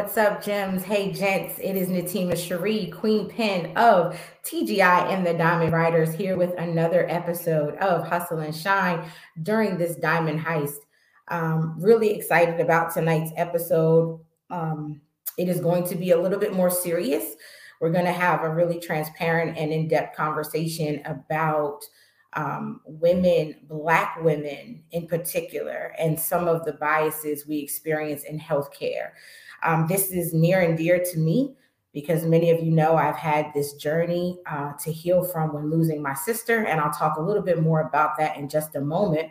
What's up, gems? Hey, gents. It is Natima Cherie, Queen Pen of TGI and the Diamond Riders, here with another episode of Hustle and Shine during this Diamond Heist. Um, really excited about tonight's episode. Um, it is going to be a little bit more serious. We're going to have a really transparent and in depth conversation about um, women, Black women in particular, and some of the biases we experience in healthcare. Um, this is near and dear to me because many of you know I've had this journey uh, to heal from when losing my sister, and I'll talk a little bit more about that in just a moment.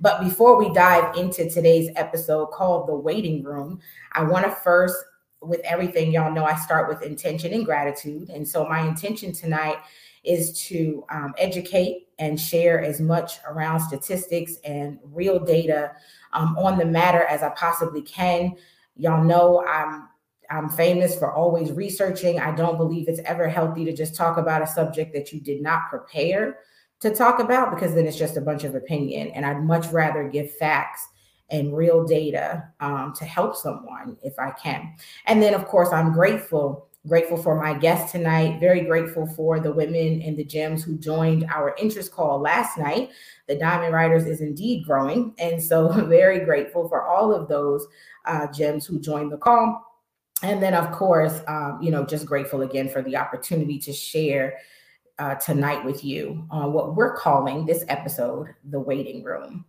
But before we dive into today's episode called The Waiting Room, I want to first, with everything y'all know, I start with intention and gratitude. And so my intention tonight is to um, educate and share as much around statistics and real data um, on the matter as I possibly can. Y'all know I'm I'm famous for always researching. I don't believe it's ever healthy to just talk about a subject that you did not prepare to talk about because then it's just a bunch of opinion. And I'd much rather give facts and real data um, to help someone if I can. And then, of course, I'm grateful Grateful for my guest tonight. Very grateful for the women and the gems who joined our interest call last night. The Diamond Riders is indeed growing. And so, very grateful for all of those uh, gems who joined the call. And then, of course, um, you know, just grateful again for the opportunity to share uh, tonight with you on what we're calling this episode, The Waiting Room.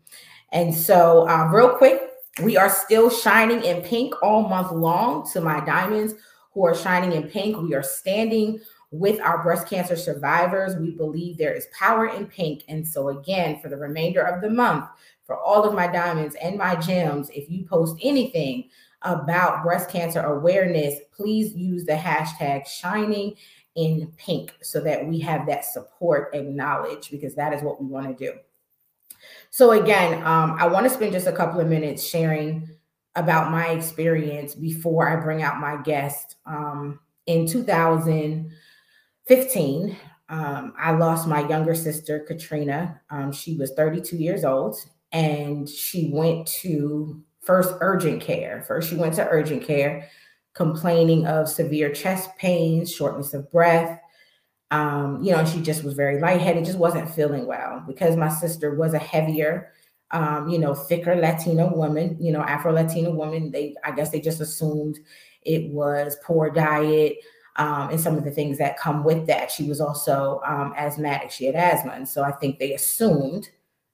And so, uh, real quick, we are still shining in pink all month long to my diamonds who are shining in pink. We are standing with our breast cancer survivors. We believe there is power in pink. And so, again, for the remainder of the month, for all of my diamonds and my gems, if you post anything about breast cancer awareness, please use the hashtag shining in pink so that we have that support acknowledged because that is what we want to do. So, again, um, I want to spend just a couple of minutes sharing about my experience before I bring out my guest. Um, in 2015, um, I lost my younger sister, Katrina. Um, she was 32 years old, and she went to first urgent care. First, she went to urgent care complaining of severe chest pains, shortness of breath. Um, you know, she just was very lightheaded, just wasn't feeling well because my sister was a heavier um, you know, thicker Latina woman, you know, Afro Latina woman. They, I guess, they just assumed it was poor diet um, and some of the things that come with that. She was also um, asthmatic; she had asthma, and so I think they assumed,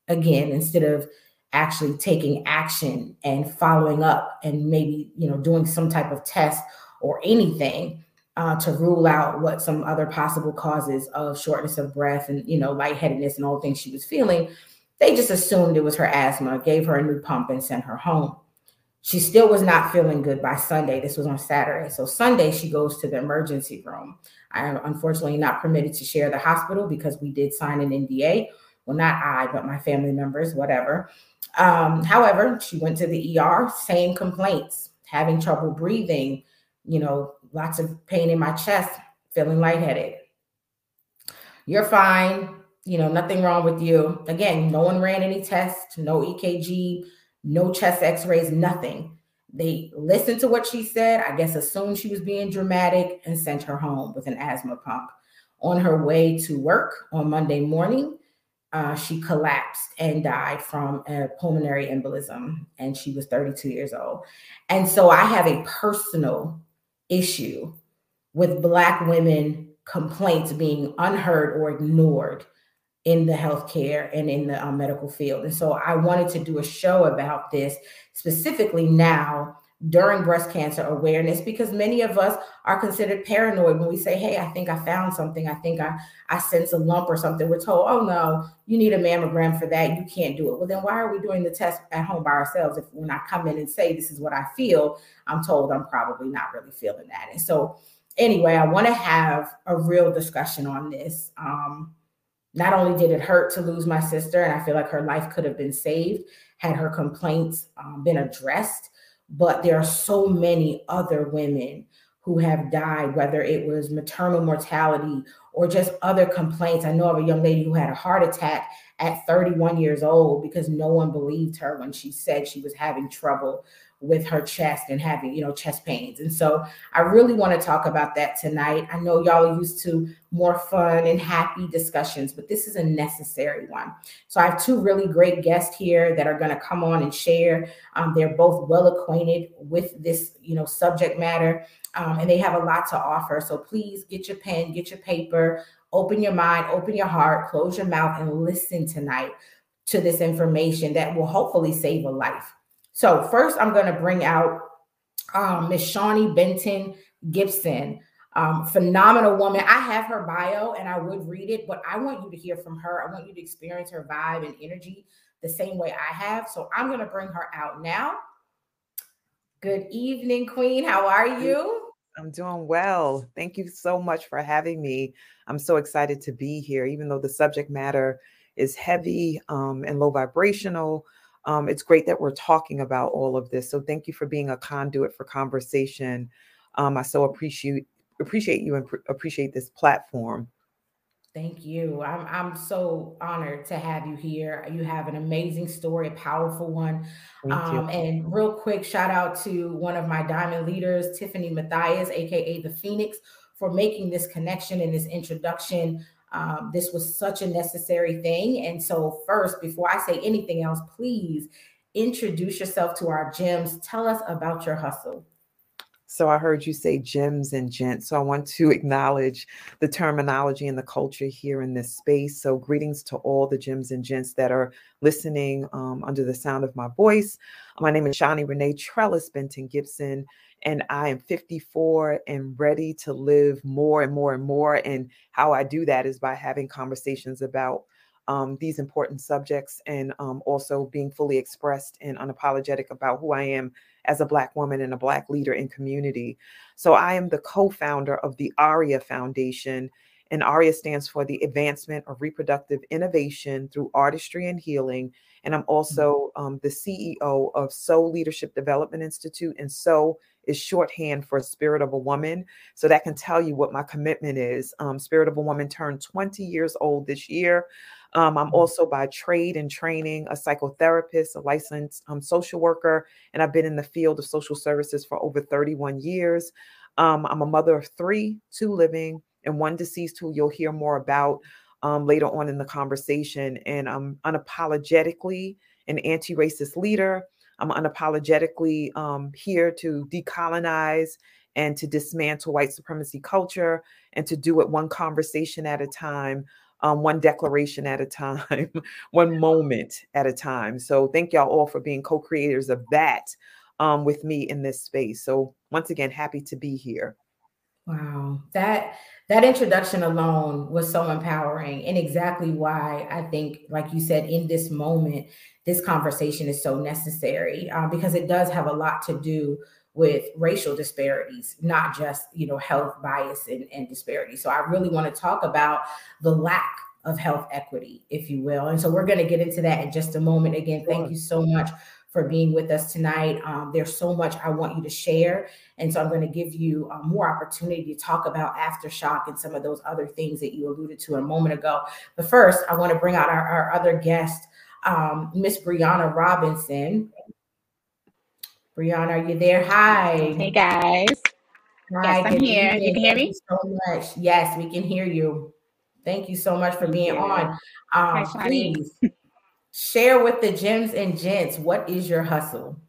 again, instead of actually taking action and following up and maybe you know doing some type of test or anything uh, to rule out what some other possible causes of shortness of breath and you know lightheadedness and all the things she was feeling they just assumed it was her asthma, gave her a new pump, and sent her home. She still was not feeling good by Sunday. This was on Saturday. So Sunday, she goes to the emergency room. I am unfortunately not permitted to share the hospital because we did sign an NDA. Well, not I, but my family members, whatever. Um, however, she went to the ER, same complaints, having trouble breathing, you know, lots of pain in my chest, feeling lightheaded. You're fine you know, nothing wrong with you. Again, no one ran any tests, no EKG, no chest x rays, nothing. They listened to what she said, I guess assumed she was being dramatic, and sent her home with an asthma pump. On her way to work on Monday morning, uh, she collapsed and died from a pulmonary embolism, and she was 32 years old. And so I have a personal issue with Black women complaints being unheard or ignored in the healthcare and in the um, medical field. And so I wanted to do a show about this specifically now during breast cancer awareness because many of us are considered paranoid when we say hey i think i found something. I think i i sense a lump or something. We're told oh no you need a mammogram for that. You can't do it. Well then why are we doing the test at home by ourselves? If when i come in and say this is what i feel i'm told i'm probably not really feeling that. And so anyway i want to have a real discussion on this um, not only did it hurt to lose my sister, and I feel like her life could have been saved had her complaints um, been addressed, but there are so many other women who have died, whether it was maternal mortality or just other complaints. I know of a young lady who had a heart attack at 31 years old because no one believed her when she said she was having trouble with her chest and having, you know, chest pains. And so I really want to talk about that tonight. I know y'all are used to more fun and happy discussions, but this is a necessary one. So I have two really great guests here that are going to come on and share. Um, they're both well acquainted with this, you know, subject matter. Um, and they have a lot to offer. So please get your pen, get your paper, open your mind, open your heart, close your mouth, and listen tonight to this information that will hopefully save a life. So first, I'm going to bring out um, Miss Shawnee Benton Gibson. Um, phenomenal woman. I have her bio and I would read it, but I want you to hear from her. I want you to experience her vibe and energy the same way I have. So I'm going to bring her out now. Good evening, Queen. How are you? I'm doing well. Thank you so much for having me. I'm so excited to be here, even though the subject matter is heavy um, and low vibrational um, it's great that we're talking about all of this. So thank you for being a conduit for conversation. Um, I so appreciate appreciate you and pr- appreciate this platform. Thank you. I'm I'm so honored to have you here. You have an amazing story, a powerful one. Um, and real quick, shout out to one of my diamond leaders, Tiffany Matthias, aka the Phoenix, for making this connection and this introduction um, this was such a necessary thing. And so, first, before I say anything else, please introduce yourself to our gems. Tell us about your hustle. So I heard you say gems and gents. So I want to acknowledge the terminology and the culture here in this space. So greetings to all the gems and gents that are listening um, under the sound of my voice. My name is Shawnee Renee Trellis Benton Gibson and I am 54 and ready to live more and more and more. And how I do that is by having conversations about um, these important subjects and um, also being fully expressed and unapologetic about who I am as a Black woman and a Black leader in community. So I am the co founder of the ARIA Foundation. And ARIA stands for the Advancement of Reproductive Innovation through Artistry and Healing. And I'm mm-hmm. also um, the CEO of SOW Leadership Development Institute and SOW is shorthand for Spirit of a Woman. So that can tell you what my commitment is. Um, Spirit of a Woman turned 20 years old this year. Um, I'm mm-hmm. also by trade and training a psychotherapist, a licensed um, social worker, and I've been in the field of social services for over 31 years. Um, I'm a mother of three, two living, and one deceased who you'll hear more about um, later on in the conversation. And I'm unapologetically an anti racist leader. I'm unapologetically um, here to decolonize and to dismantle white supremacy culture and to do it one conversation at a time, um, one declaration at a time, one moment at a time. So thank y'all all for being co-creators of that um, with me in this space. So once again, happy to be here. Wow, that that introduction alone was so empowering, and exactly why I think, like you said, in this moment, this conversation is so necessary uh, because it does have a lot to do with racial disparities, not just you know health bias and, and disparity. So I really want to talk about the lack of health equity, if you will. And so we're going to get into that in just a moment. Again, thank you so much for being with us tonight. Um, there's so much I want you to share. And so I'm going to give you uh, more opportunity to talk about aftershock and some of those other things that you alluded to a moment ago. But first, I want to bring out our, our other guest, um, Miss Brianna Robinson. Brianna, are you there? Hi. Hey, guys. Hi, yes, I'm here. Evening. You can hear me? so much. Yes, we can hear you. Thank you so much for being on. Um, Hi, please Share with the gems and gents what is your hustle?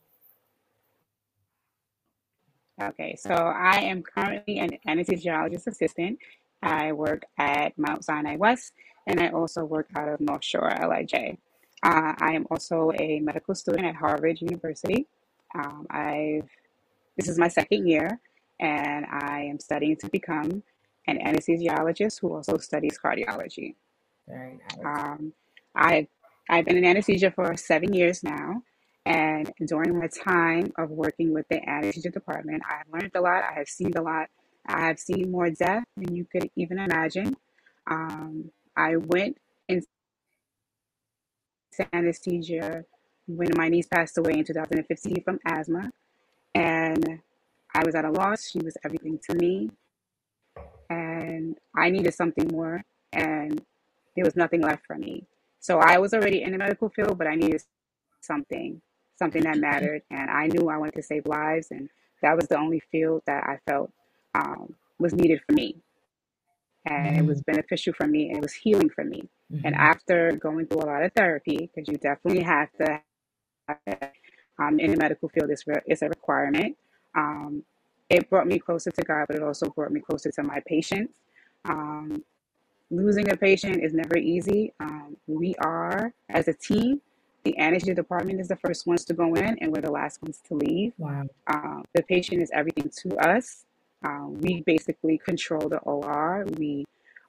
Okay, so I am currently an anesthesiologist assistant. I work at Mount Sinai West and I also work out of North Shore, LIJ. Uh, I am also a medical student at Harvard University. Um, I've this is my second year, and I am studying to become an anesthesiologist who also studies cardiology. Very nice. Um, I've I've been in anesthesia for seven years now. And during my time of working with the anesthesia department, I have learned a lot. I have seen a lot. I have seen more death than you could even imagine. Um, I went into anesthesia when my niece passed away in 2015 from asthma. And I was at a loss. She was everything to me. And I needed something more. And there was nothing left for me. So I was already in the medical field, but I needed something, something that mattered. And I knew I wanted to save lives, and that was the only field that I felt um, was needed for me. And mm-hmm. it was beneficial for me, and it was healing for me. Mm-hmm. And after going through a lot of therapy, because you definitely have to, um, in the medical field, it's, re- it's a requirement. Um, it brought me closer to God, but it also brought me closer to my patients. Um, losing a patient is never easy. Um, we are, as a team, the anesthesia department is the first ones to go in, and we're the last ones to leave. Wow. Uh, the patient is everything to us. Uh, we basically control the OR. We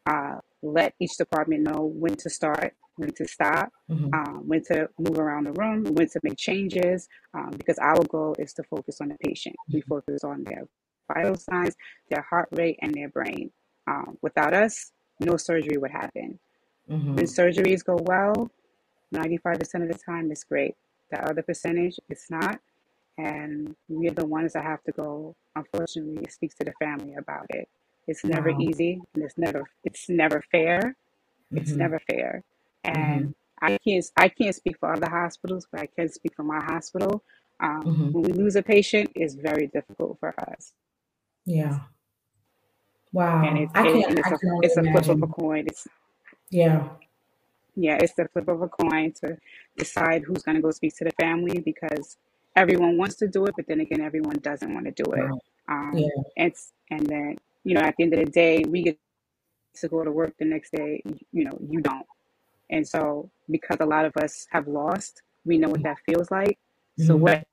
uh, let each department know when to start, when to stop, mm-hmm. um, when to move around the room, when to make changes, um, because our goal is to focus on the patient. Mm-hmm. We focus on their vital signs, their heart rate, and their brain. Um, without us, no surgery would happen. Mm-hmm. When surgeries go well, 95% of the time it's great. The other percentage, it's not. And we're the ones that have to go, unfortunately, it speaks to the family about it. It's never wow. easy and it's never it's never fair. It's mm-hmm. never fair. And mm-hmm. I can't I can't speak for other hospitals, but I can speak for my hospital. Um, mm-hmm. When we lose a patient, it's very difficult for us. Yeah. Wow. And it's, I it, it's, a, it's a flip of a coin. It's yeah. Yeah, it's the flip of a coin to decide who's going to go speak to the family because everyone wants to do it, but then again, everyone doesn't want to do it. Wow. Um, yeah. It's and then you know, at the end of the day, we get to go to work the next day. You know, you don't. And so, because a lot of us have lost, we know what that feels like. So, mm-hmm. what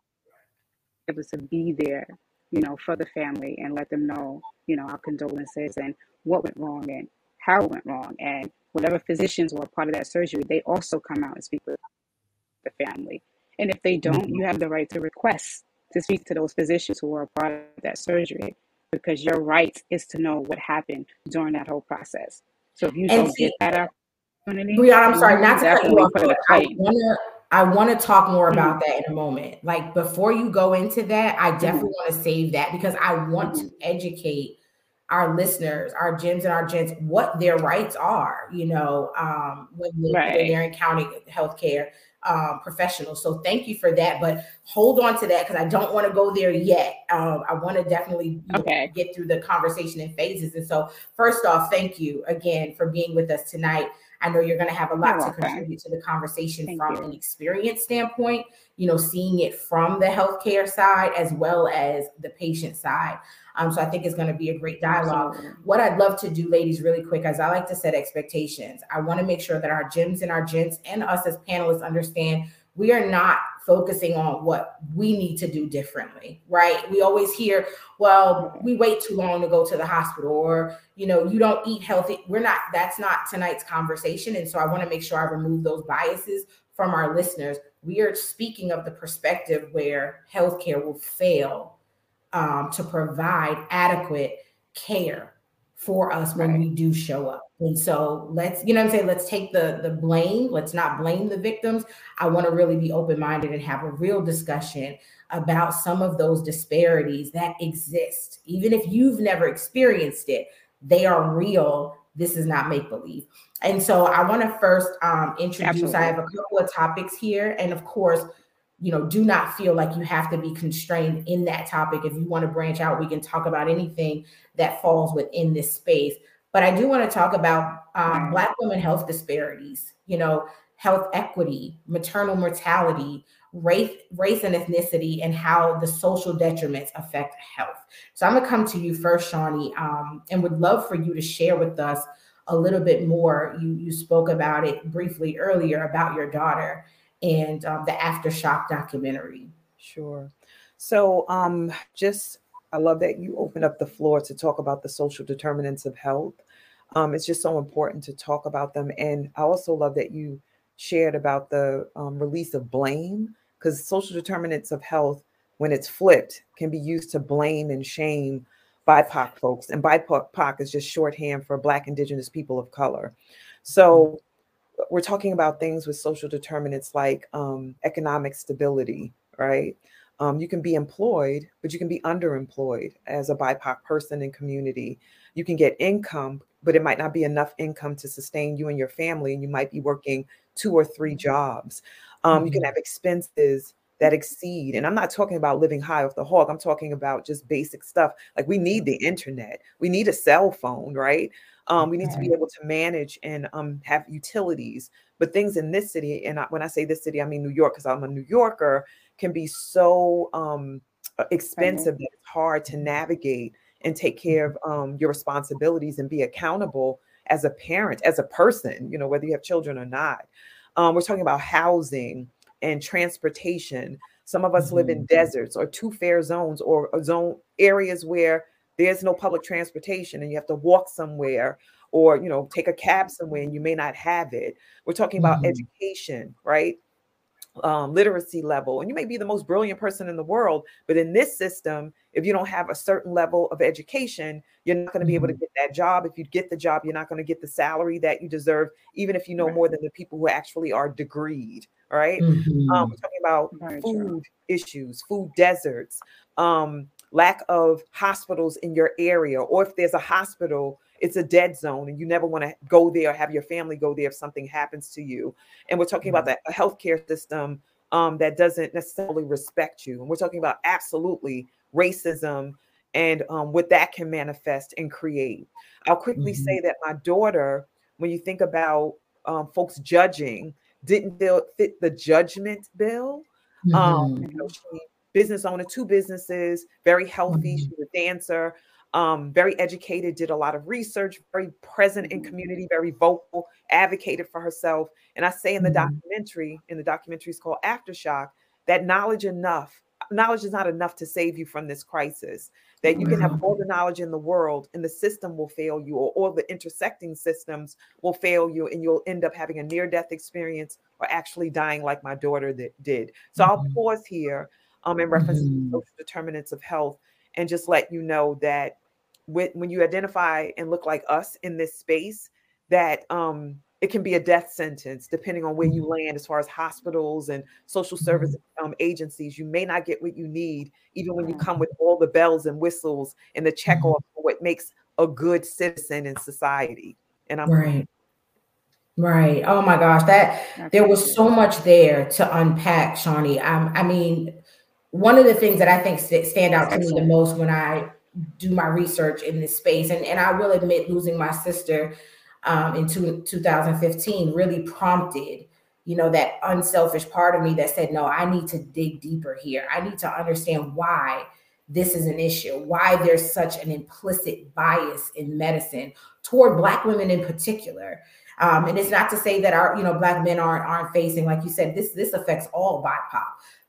able to be there, you know, for the family and let them know, you know, our condolences and what went wrong and how it went wrong. And whatever physicians were part of that surgery, they also come out and speak with the family. And if they don't, mm-hmm. you have the right to request to speak to those physicians who were a part of that surgery because your right is to know what happened during that whole process. So if you and don't see, get that opportunity, Brianna, I'm sorry, not to cut you off. I wanna, I want to talk more about mm-hmm. that in a moment. Like before you go into that, I definitely mm-hmm. want to save that because I want mm-hmm. to educate our listeners, our gems and our gents, what their rights are, you know, um, when, right. when they're encountering healthcare um, professionals. So thank you for that. But hold on to that because I don't want to go there yet. Um, I want to definitely okay. know, get through the conversation in phases. And so, first off, thank you again for being with us tonight. I know you're going to have a lot to contribute to the conversation thank from you. an experience standpoint, you know, seeing it from the healthcare side as well as the patient side. Um, so I think it's going to be a great dialogue. Absolutely. What I'd love to do, ladies, really quick, as I like to set expectations, I want to make sure that our gems and our gents and us as panelists understand we are not focusing on what we need to do differently, right? We always hear, well, we wait too long to go to the hospital, or, you know, you don't eat healthy. We're not, that's not tonight's conversation. And so I want to make sure I remove those biases from our listeners. We are speaking of the perspective where healthcare will fail um, to provide adequate care for us when right. we do show up. And so let's, you know I'm saying? Let's take the the blame. Let's not blame the victims. I want to really be open-minded and have a real discussion about some of those disparities that exist. Even if you've never experienced it, they are real. This is not make-believe. And so I want to first um, introduce, Absolutely. I have a couple of topics here. And of course, you know, do not feel like you have to be constrained in that topic. If you want to branch out, we can talk about anything that falls within this space. But I do want to talk about um, Black women health disparities, you know, health equity, maternal mortality, race, race and ethnicity, and how the social detriments affect health. So I'm to come to you first, Shawnee, um, and would love for you to share with us a little bit more. You, you spoke about it briefly earlier about your daughter and um, the aftershock documentary. Sure. So, um, just I love that you opened up the floor to talk about the social determinants of health. Um, it's just so important to talk about them, and I also love that you shared about the um, release of blame because social determinants of health, when it's flipped, can be used to blame and shame BIPOC folks, and BIPOC is just shorthand for Black, Indigenous people of color. So we're talking about things with social determinants like um, economic stability, right? Um, you can be employed, but you can be underemployed as a BIPOC person in community. You can get income, but it might not be enough income to sustain you and your family, and you might be working two or three jobs. Um, mm-hmm. You can mm-hmm. have expenses that exceed. And I'm not talking about living high off the hog. I'm talking about just basic stuff. Like we need the internet, we need a cell phone, right? Um, we need to be able to manage and um, have utilities. But things in this city, and I, when I say this city, I mean New York, because I'm a New Yorker, can be so um, expensive that it's hard to navigate and take care of um, your responsibilities and be accountable as a parent, as a person, you know, whether you have children or not. Um, we're talking about housing and transportation. Some of us mm-hmm. live in mm-hmm. deserts or two fare zones or zone areas where there's no public transportation and you have to walk somewhere or you know take a cab somewhere and you may not have it. We're talking about mm-hmm. education, right? Um, literacy level, and you may be the most brilliant person in the world, but in this system, if you don't have a certain level of education, you're not going to be able to mm-hmm. get that job. If you get the job, you're not going to get the salary that you deserve, even if you know right. more than the people who actually are degreed. Right? Mm-hmm. Um, we're talking about Very food true. issues, food deserts, um, lack of hospitals in your area, or if there's a hospital it's a dead zone and you never want to go there or have your family go there if something happens to you and we're talking mm-hmm. about that a healthcare system um, that doesn't necessarily respect you and we're talking about absolutely racism and um, what that can manifest and create i'll quickly mm-hmm. say that my daughter when you think about um, folks judging didn't fit the judgment bill um, mm-hmm. you know, business owner two businesses very healthy mm-hmm. she's a dancer um, very educated, did a lot of research, very present in mm-hmm. community, very vocal, advocated for herself. And I say in the mm-hmm. documentary, in the documentary is called Aftershock, that knowledge enough, knowledge is not enough to save you from this crisis. That you can have all the knowledge in the world and the system will fail you, or all the intersecting systems will fail you, and you'll end up having a near death experience or actually dying like my daughter that did. So mm-hmm. I'll pause here um, in reference mm-hmm. to social determinants of health and just let you know that when, when you identify and look like us in this space that um, it can be a death sentence depending on where you mm-hmm. land as far as hospitals and social service mm-hmm. um, agencies. You may not get what you need even when you come with all the bells and whistles and the check mm-hmm. off for what makes a good citizen in society and i'm right. Right. Oh my gosh that there was so much there to unpack shawnee. Um, i mean one of the things that i think stand out to me the most when i do my research in this space. And, and I will admit, losing my sister um, in two, 2015 really prompted, you know, that unselfish part of me that said, no, I need to dig deeper here. I need to understand why this is an issue, why there's such an implicit bias in medicine toward Black women in particular. Um, and it's not to say that our, you know, Black men aren't aren't facing, like you said, this this affects all BIPOC,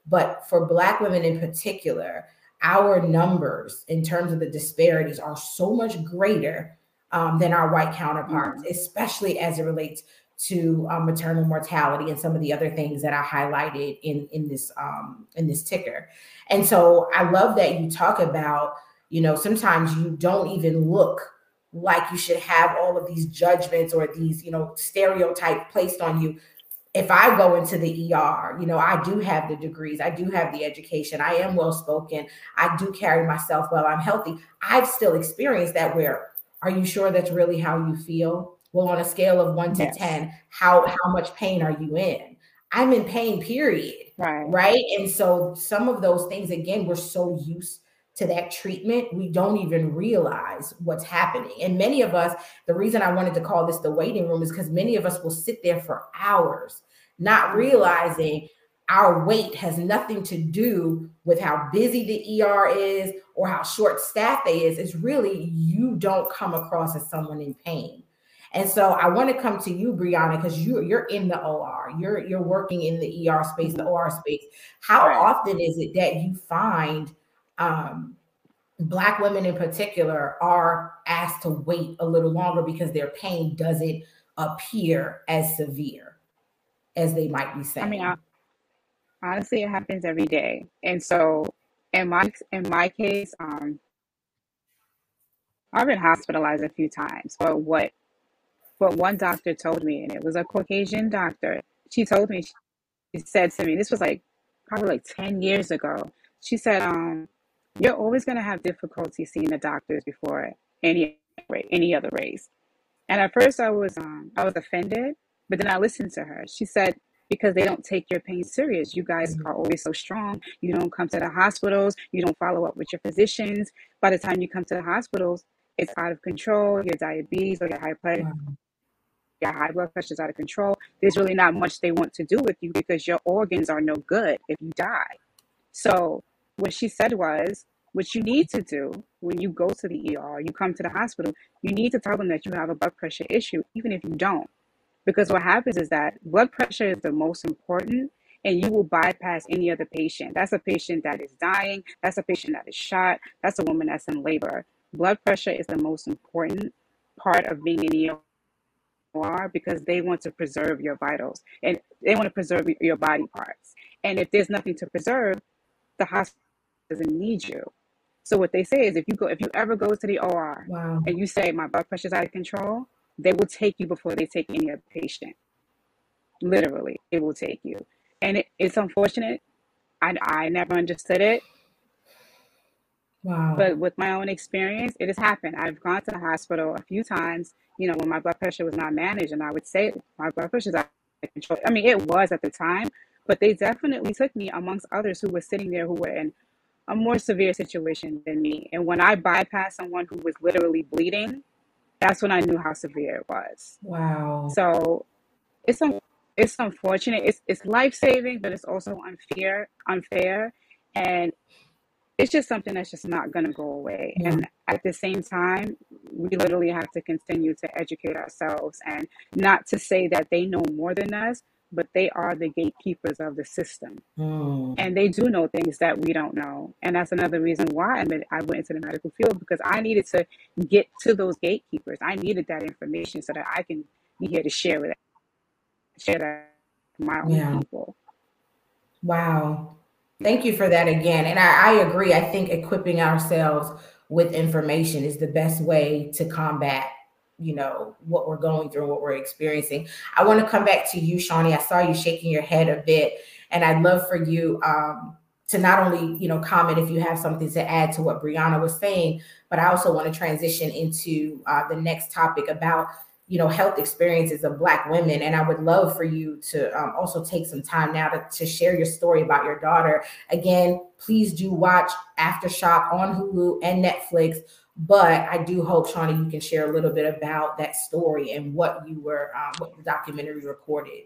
but for Black women in particular, our numbers in terms of the disparities are so much greater um, than our white counterparts, mm-hmm. especially as it relates to um, maternal mortality and some of the other things that I highlighted in in this um, in this ticker. And so I love that you talk about, you know, sometimes you don't even look like you should have all of these judgments or these, you know, stereotype placed on you if I go into the ER, you know, I do have the degrees, I do have the education, I am well spoken, I do carry myself well, I'm healthy. I've still experienced that where are you sure that's really how you feel? Well, on a scale of one to yes. 10, how how much pain are you in? I'm in pain, period. Right. Right. And so some of those things, again, we're so used to that treatment, we don't even realize what's happening. And many of us, the reason I wanted to call this the waiting room is because many of us will sit there for hours, not realizing our wait has nothing to do with how busy the ER is or how short staffed they is. It's really you don't come across as someone in pain. And so I want to come to you, Brianna, because you, you're in the OR, you're you're working in the ER space, the OR space. How often is it that you find um, Black women in particular are asked to wait a little longer because their pain doesn't appear as severe as they might be saying. I mean, I, honestly, it happens every day, and so in my in my case, um, I've been hospitalized a few times. But what what one doctor told me, and it was a Caucasian doctor. She told me, she said to me, this was like probably like ten years ago. She said, um, you're always going to have difficulty seeing the doctors before any any other race. And at first, I was um, I was offended, but then I listened to her. She said, because they don't take your pain serious. You guys Mhm. are always so strong. You don't come to the hospitals. You don't follow up with your physicians. By the time you come to the hospitals, it's out of control. Your diabetes or your high blood, Wow. your high blood pressure is out of control. There's really not much they want to do with you because your organs are no good if you die. So what she said was, what you need to do when you go to the ER, you come to the hospital, you need to tell them that you have a blood pressure issue, even if you don't. Because what happens is that blood pressure is the most important, and you will bypass any other patient. That's a patient that is dying, that's a patient that is shot, that's a woman that's in labor. Blood pressure is the most important part of being in ER because they want to preserve your vitals and they want to preserve your body parts. And if there's nothing to preserve, the hospital doesn't need you. So what they say is if you go if you ever go to the OR Wow. and you say my blood pressure's out of control, they will take you before they take any other patient. Literally, it will take you. And it, it's unfortunate. I, I never understood it, Wow. but with my own experience, it has happened. I've gone to the hospital a few times, you know, when my blood pressure was not managed, and I would say my blood pressure is out of control. I mean, it was at the time, but they definitely took me amongst others who were sitting there who were in a more severe situation than me. And when I bypassed someone who was literally bleeding, that's when I knew how severe it was. Wow. So it's un- it's unfortunate. It's it's life saving, but it's also unfair unfair, and it's just something that's just not gonna go away. Yeah. And at the same time, we literally have to continue to educate ourselves, and not to say that they know more than us, but they are the gatekeepers of the system, Mm. and they do know things that we don't know. And that's another reason why I I went into the medical field because I needed to get to those gatekeepers. I needed that information so that I can be here to share with share that with my own Yeah. people. Wow. Thank you for that again. And I, I agree. I think equipping ourselves with information is the best way to combat, you know, what we're going through and what we're experiencing. I want to come back to you, Shawnee. I saw you shaking your head a bit, and I'd love for you um, to not only, you know, comment if you have something to add to what Brianna was saying, but I also want to transition into uh, the next topic about you know health experiences of black women and i would love for you to um, also take some time now to, to share your story about your daughter again please do watch aftershock on hulu and netflix but i do hope shawnee you can share a little bit about that story and what you were um, what the documentary recorded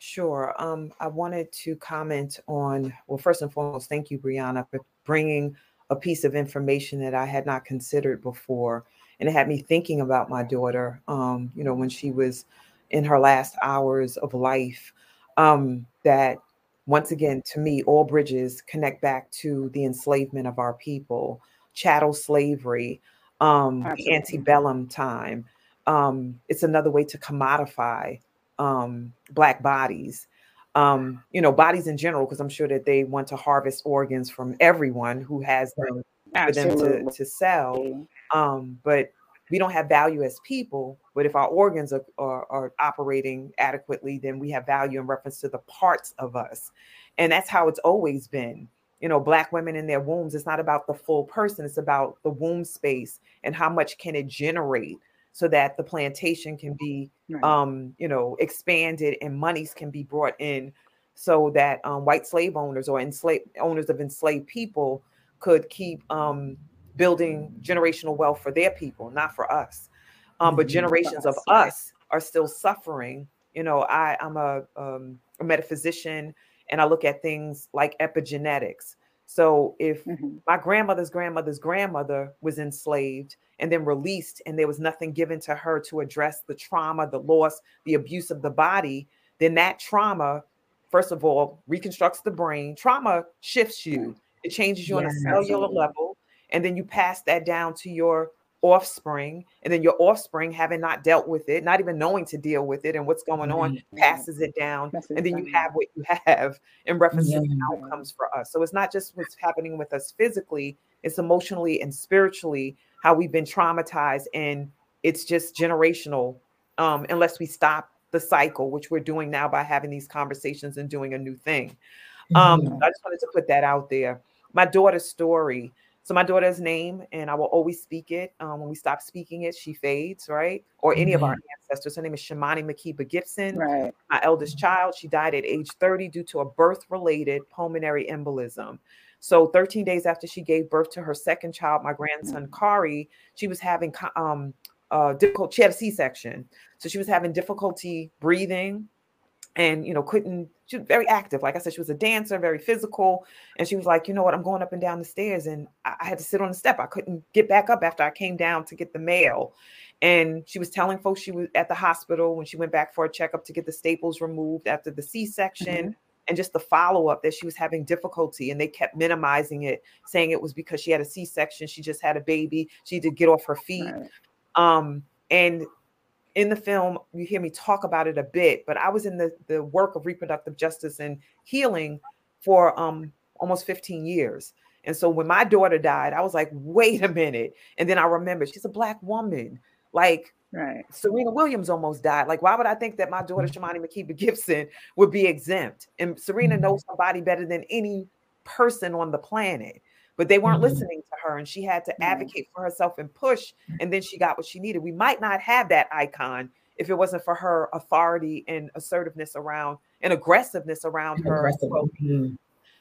Sure. Um, I wanted to comment on, well, first and foremost, thank you, Brianna, for bringing a piece of information that I had not considered before. And it had me thinking about my daughter, um, you know, when she was in her last hours of life. Um, that once again, to me, all bridges connect back to the enslavement of our people, chattel slavery, um, the antebellum time. Um, it's another way to commodify um, black bodies. Um, you know bodies in general because i'm sure that they want to harvest organs from everyone who has them for them to, to sell. Um, but we don't have value as people but if our organs are, are, are operating adequately then we have value in reference to the parts of us. And that's how it's always been you know black women in their wombs it's not about the full person it's about the womb space and how much can it generate so that the plantation can be Right. um, you know, expanded and monies can be brought in so that um, white slave owners or enslaved owners of enslaved people could keep um, building generational wealth for their people, not for us. Um, but Mhm. generations of us, us are still suffering. You know, I, I'm a, um, a metaphysician and I look at things like epigenetics. So if Mhm. my grandmother's grandmother's grandmother was enslaved and then released and there was nothing given to her to address the trauma the loss the abuse of the body then that trauma first of all reconstructs the brain trauma shifts you it changes you on a cellular Absolutely. level and then you pass that down to your offspring and then your offspring having not dealt with it not even knowing to deal with it and what's going on Right. passes it down and then you have what you have in reference to the outcomes for us. So it's not just what's happening with us physically, it's emotionally and spiritually how we've been traumatized and it's just generational um, unless we stop the cycle, which we're doing now by having these conversations and doing a new thing. Um. I just wanted to put that out there. My daughter's story. So my daughter's name, and I will always speak it. Um, when we stop speaking it, she fades, right? Or any of our Mhm. ancestors. Her name is Shamony Makeba Gibson, Right. my eldest child. She died at age 30 due to a birth related pulmonary embolism. So 13 days after she gave birth to her second child, my grandson Kari, she was having um uh difficult she had a C-section. So she was having difficulty breathing and you know couldn't she was very active. Like i said she was a dancer very physical and she was like you know what? I'm going up and down the stairs and i, I had to sit on the step. I couldn't get back up after i came down to get the mail. And she was telling folks she was at the hospital when she went back for a checkup to get the staples removed after the c-section and just the follow-up that she was having difficulty and they kept minimizing it saying it was because she had a c-section she just had a baby she had to get off her feet. Right. um and in the film you hear me talk about it a bit but i was in the the work of reproductive justice and healing for um almost 15 years and so when my daughter died i was like wait a minute and then i remembered she's a black woman like Right. Serena Williams almost died. Like, why would I think that my daughter Shamony Makeba Gibson would be exempt? And Serena Mhm. knows somebody better than any person on the planet. But they weren't Mhm. listening to her, and she had to advocate for herself and push. And then she got what she needed. We might not have that icon if it wasn't for her authority and assertiveness around and aggressiveness around her. Mhm.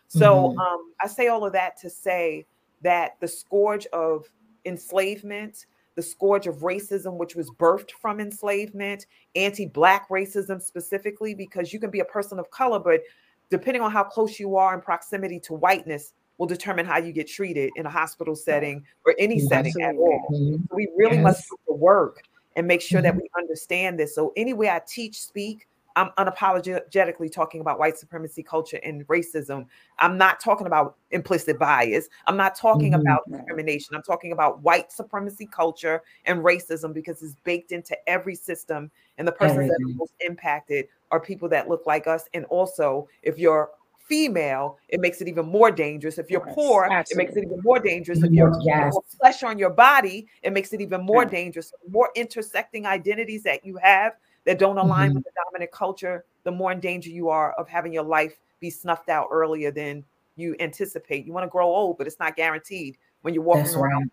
so Mhm. um, I say all of that to say that the scourge of enslavement, the scourge of racism, which was birthed from enslavement, anti-black racism specifically, because you can be a person of color, but depending on how close you are in proximity to whiteness, will determine how you get treated in a hospital setting or any Yes. setting at all. Mhm. So we really must do the work and make sure that Mhm. we understand this. So any way I teach, speak, I'm unapologetically talking about white supremacy culture and racism. I'm not talking about implicit bias. I'm not talking Mhm. about discrimination. I'm talking about white supremacy culture and racism because it's baked into every system. And the persons that are most impacted are people that look like us. And also, if you're female, it makes it even more dangerous. If you're Yes, poor, it makes it even more dangerous. If you're yes. more flesh on your body, it makes it even more dangerous. The more intersecting identities that you have that don't align Mhm. with the dominant culture, the more in danger you are of having your life be snuffed out earlier than you anticipate. You want to grow old, but it's not guaranteed when you're walking That's around.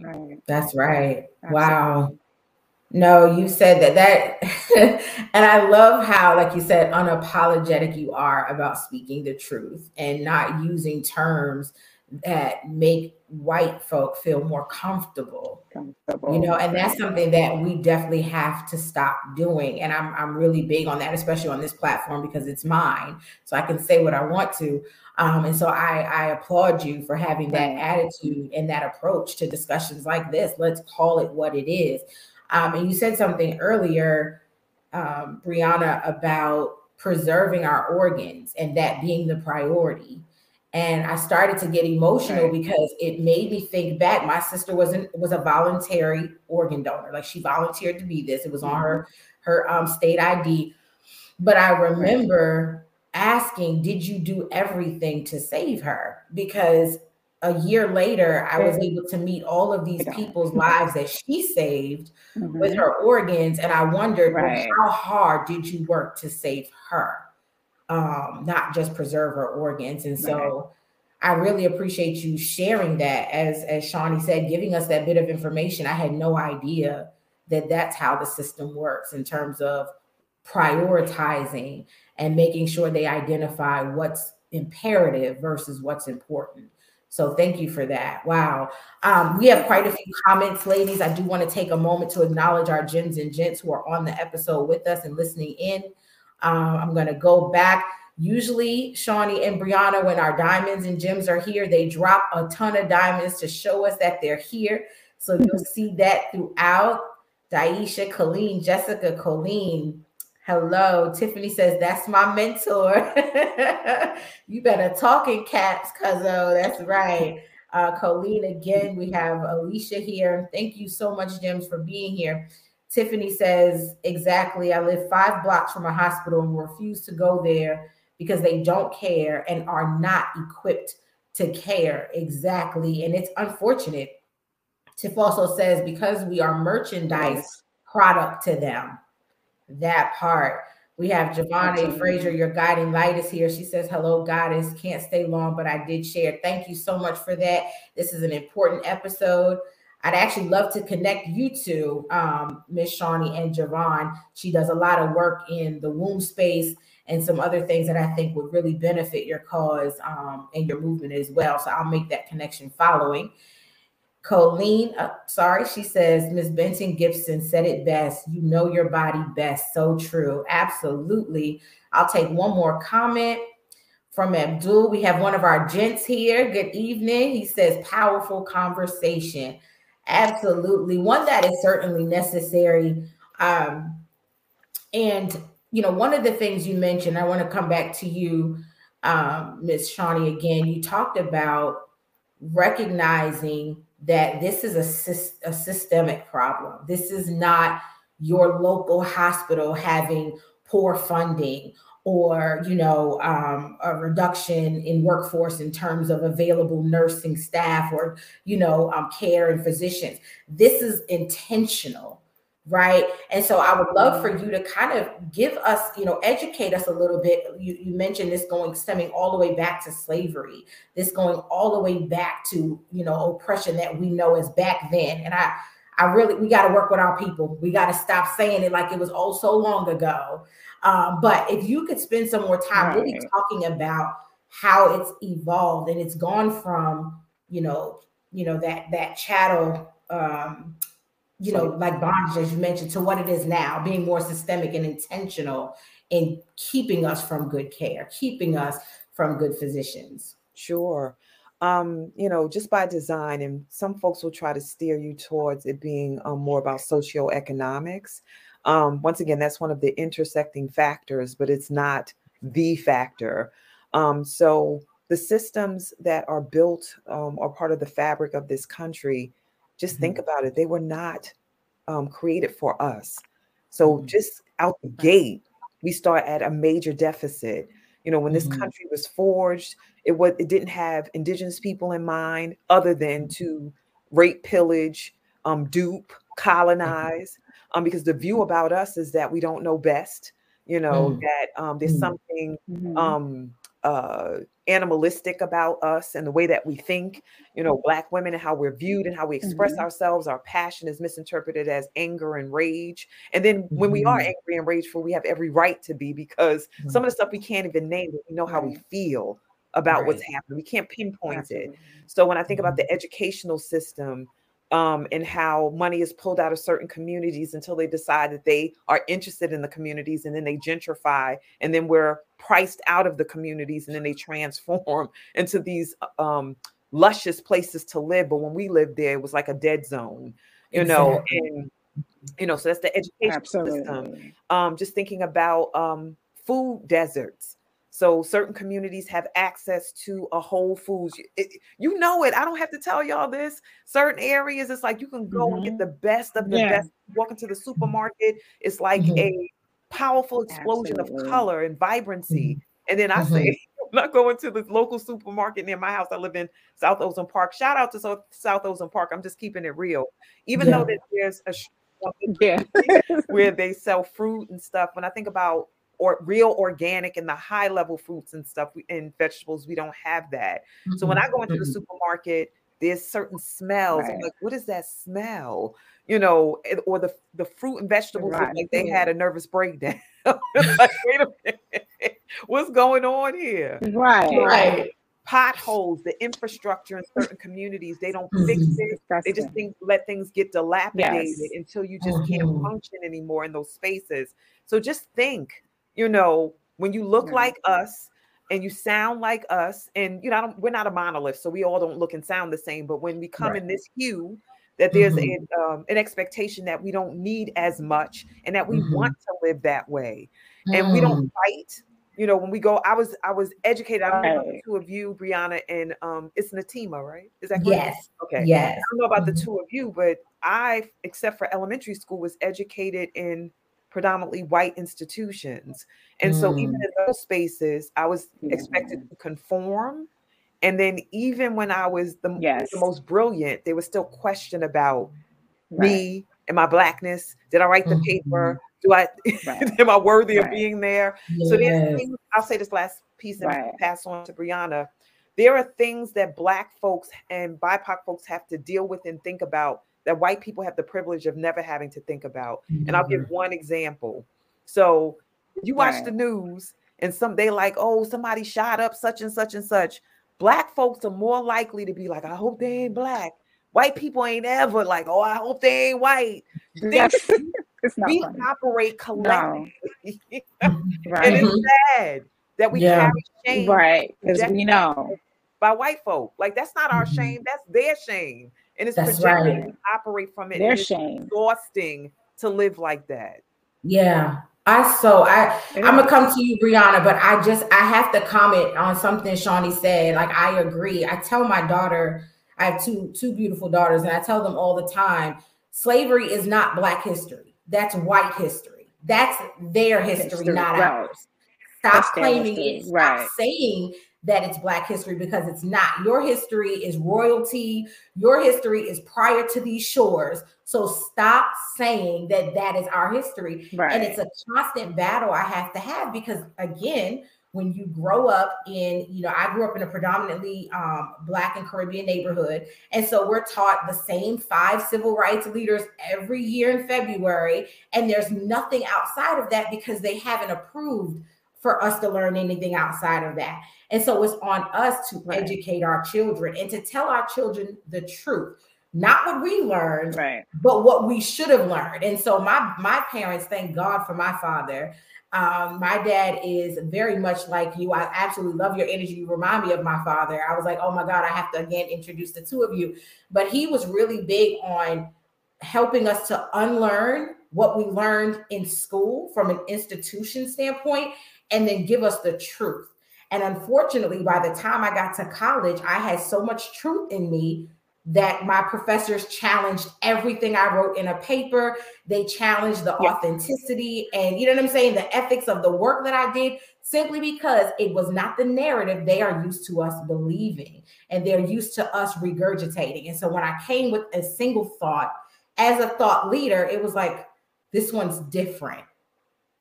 Right. That's right. Absolutely. Wow. No, you said that that and I love how like you said unapologetic you are about speaking the truth and not using terms that make white folk feel more comfortable. Comfortable. You know, and that's something that we definitely have to stop doing. And I'm I'm really big on that, especially on this platform because it's mine. So I can say what I want to. Um, and so I, I applaud you for having that attitude and that approach to discussions like this. Let's call it what it is. Um, and you said something earlier, um, Brianna, about preserving our organs and that being the priority. And I started to get emotional Right. because it made me think back. My sister wasn't was a voluntary organ donor. Like she volunteered to be this. It was on her her um, state ID. But I remember asking, "Did you do everything to save her?" Because a year later, I was able to meet all of these people's lives that she saved with Mhm. her organs, and I wondered, well, how hard did you work to save her, um, not just preserve her organs? And so, I really appreciate you sharing that. As as Shawnee said, giving us that bit of information. I had no idea that that's how the system works in terms of prioritizing and making sure they identify what's imperative versus what's important. So thank you for that. Wow. Um, we have quite a few comments, ladies. I do want to take a moment to acknowledge our gems and gents who are on the episode with us and listening in. Um, I'm going to go back. Usually, Shawnee and Brianna, when our diamonds and gems are here, they drop a ton of diamonds to show us that they're here. So you'll see that throughout. Daisha, Colleen, Jessica, Colleen. Hello. Tiffany says, That's my mentor. you better talk in caps, Cuzzo. That's right. Uh, Colleen, again, we have Alicia here. Thank you so much, Gems, for being here. Tiffany says, Exactly. I live five blocks from a hospital and refuse to go there because they don't care and are not equipped to care. Exactly. And it's unfortunate. Tiff also says, Because we are merchandise product to them. That part. We have Giovanni. Fraser, your guiding light is here. She says, Hello, goddess. Can't stay long, but I did share. Thank you so much for that. This is an important episode. I'd actually love to connect you to um, Miss Shawnee and Javon. She does a lot of work in the womb space and some other things that I think would really benefit your cause um, and your movement as well. So I'll make that connection following. Colleen, uh, sorry, she says, Miss Benton Gibson said it best. You know your body best. So true. Absolutely. I'll take one more comment from Abdul. We have one of our gents here. Good evening. He says, powerful conversation. Absolutely. One that is certainly necessary. Um, and, you know, one of the things you mentioned, I want to come back to you, um, Ms. Shawnee, again. You talked about recognizing that this is a, a systemic problem. This is not your local hospital having poor funding or you know um, a reduction in workforce in terms of available nursing staff or you know um, care and physicians this is intentional right? And so i would love for you to kind of give us you know educate us a little bit. You, you mentioned this going stemming all the way back to slavery this going all the way back to you know oppression that we know is back then. And i i really we got to work with our people. We got to stop saying it like it was all so long ago. Um, but if you could spend some more time right. really talking about how it's evolved and it's gone from, you know, you know, that that chattel um, you know, like bondage as you mentioned, to what it is now, being more systemic and intentional in keeping us from good care, keeping us from good physicians. Sure. Um, you know, just by design, and some folks will try to steer you towards it being um, more about socioeconomics. Um, once again, that's one of the intersecting factors, but it's not the factor. Um, so the systems that are built um, are part of the fabric of this country. Just mm-hmm. think about it; they were not um, created for us. So mm-hmm. just out the gate, we start at a major deficit. You know, when this mm-hmm. country was forged, it was it didn't have indigenous people in mind, other than mm-hmm. to rape, pillage, um, dupe, mm-hmm. colonize um, because the view about us is that we don't know best, you know, mm. that um, there's mm. something mm-hmm. um, uh, animalistic about us and the way that we think, you know, Black women and how we're viewed and how we express mm-hmm. ourselves. Our passion is misinterpreted as anger and rage. And then mm-hmm. when we are mm-hmm. angry and rageful, we have every right to be because mm-hmm. some of the stuff we can't even name, we know how we feel about right. what's happening. We can't pinpoint Absolutely. it. So when I think about mm-hmm. the educational system, um, and how money is pulled out of certain communities until they decide that they are interested in the communities and then they gentrify and then we're priced out of the communities and then they transform into these uh, um, luscious places to live but when we lived there it was like a dead zone you exactly. know and you know so that's the education Absolutely. system um, just thinking about um, food deserts so certain communities have access to a Whole Foods. It, you know it. I don't have to tell y'all this. Certain areas, it's like you can go mm-hmm. and get mm-hmm. the best of the yeah. best. Walk into the supermarket, it's like mm-hmm. a powerful explosion Absolutely. of color and vibrancy. Mm-hmm. And then I say, mm-hmm. I'm not going to the local supermarket near my house. I live in South Ozone Park. Shout out to South, South Ozone Park. I'm just keeping it real. Even yeah. though that there's a yeah. where they sell fruit and stuff. When I think about or real organic and the high level fruits and stuff and vegetables we don't have that mm-hmm. so when i go into the mm-hmm. supermarket there's certain smells right. i'm like what is that smell you know or the the fruit and vegetables right. like they had a nervous breakdown like, wait a minute what's going on here right right potholes, the infrastructure in certain communities, they don't fix mm-hmm. it. They just think let things get dilapidated yes. until you just can't mm-hmm. function anymore in those spaces. So just think you know, when you look like us and you sound like us, and you know, we're not a monolith, so we all don't look and sound the same. But when we come right. in this hue, that there's mm-hmm. a, um, an expectation that we don't need as much and that we mm-hmm. want to live that way, and mm. we don't mm. fight. You know, when we go, I was I was educated. I don't know the two of you, Brianna, and um, it's Natima, right? Is that correct? Yes. Okay. Yes. I don't know about mm-hmm. the two of you, but I, except for elementary school, was educated in predominantly white institutions. And mm. so even mm. in those spaces, I was expected to conform. And then even when I was the, yes. the most brilliant, there was still question about right. me and my blackness. Did I write the mm-hmm. paper? Do I right. am I worthy right. of being there? Yes. So then I'll say this last piece and pass on to Brianna. there are things that black folks and BIPOC folks have to deal with and think about that white people have the privilege of never having to think about. Mm-hmm. And I'll give mm-hmm. one example. So you watch right. the news and some they like, oh, somebody shot up such and such and such. Black folks are more likely to be like, I hope they ain't black. White people ain't ever like, oh, I hope they ain't white. Yes. we funny. operate collectively. No. right. And it's sad that we yeah. carry shame. Right. Because we know. By white folk. Like that's not our mm-hmm. shame, that's their shame. And it's that's projected right. operate from it. Their shame. exhausting to live like that. Yeah. I so I I'm gonna come to you, Brianna, but I just I have to comment on something Shawnee said. Like I agree. I tell my daughter, I have two two beautiful daughters, and I tell them all the time, slavery is not black history. That's white history. That's their history, history not right. ours. Stop That's claiming it. Stop right. saying that it's Black history because it's not. Your history is royalty. Your history is prior to these shores. So stop saying that that is our history. Right. And it's a constant battle I have to have because, again, when you grow up in, you know, I grew up in a predominantly um, Black and Caribbean neighborhood. And so we're taught the same five civil rights leaders every year in February. And there's nothing outside of that because they haven't approved for us to learn anything outside of that. And so it's on us to right. educate our children and to tell our children the truth. Not what we learned, right. but what we should have learned. And so my my parents, thank God for my father. Um, my dad is very much like you. I absolutely love your energy. You remind me of my father. I was like, oh my God, I have to again introduce the two of you. But he was really big on helping us to unlearn what we learned in school from an institution standpoint and then give us the truth. And unfortunately, by the time I got to college, I had so much truth in me that my professors challenged everything I wrote in a paper. They challenged the yeah. authenticity and, you know what I'm saying, the ethics of the work that I did, simply because it was not the narrative they are used to us believing and they're used to us regurgitating. And so when I came with a single thought as a thought leader, it was like, this one's different.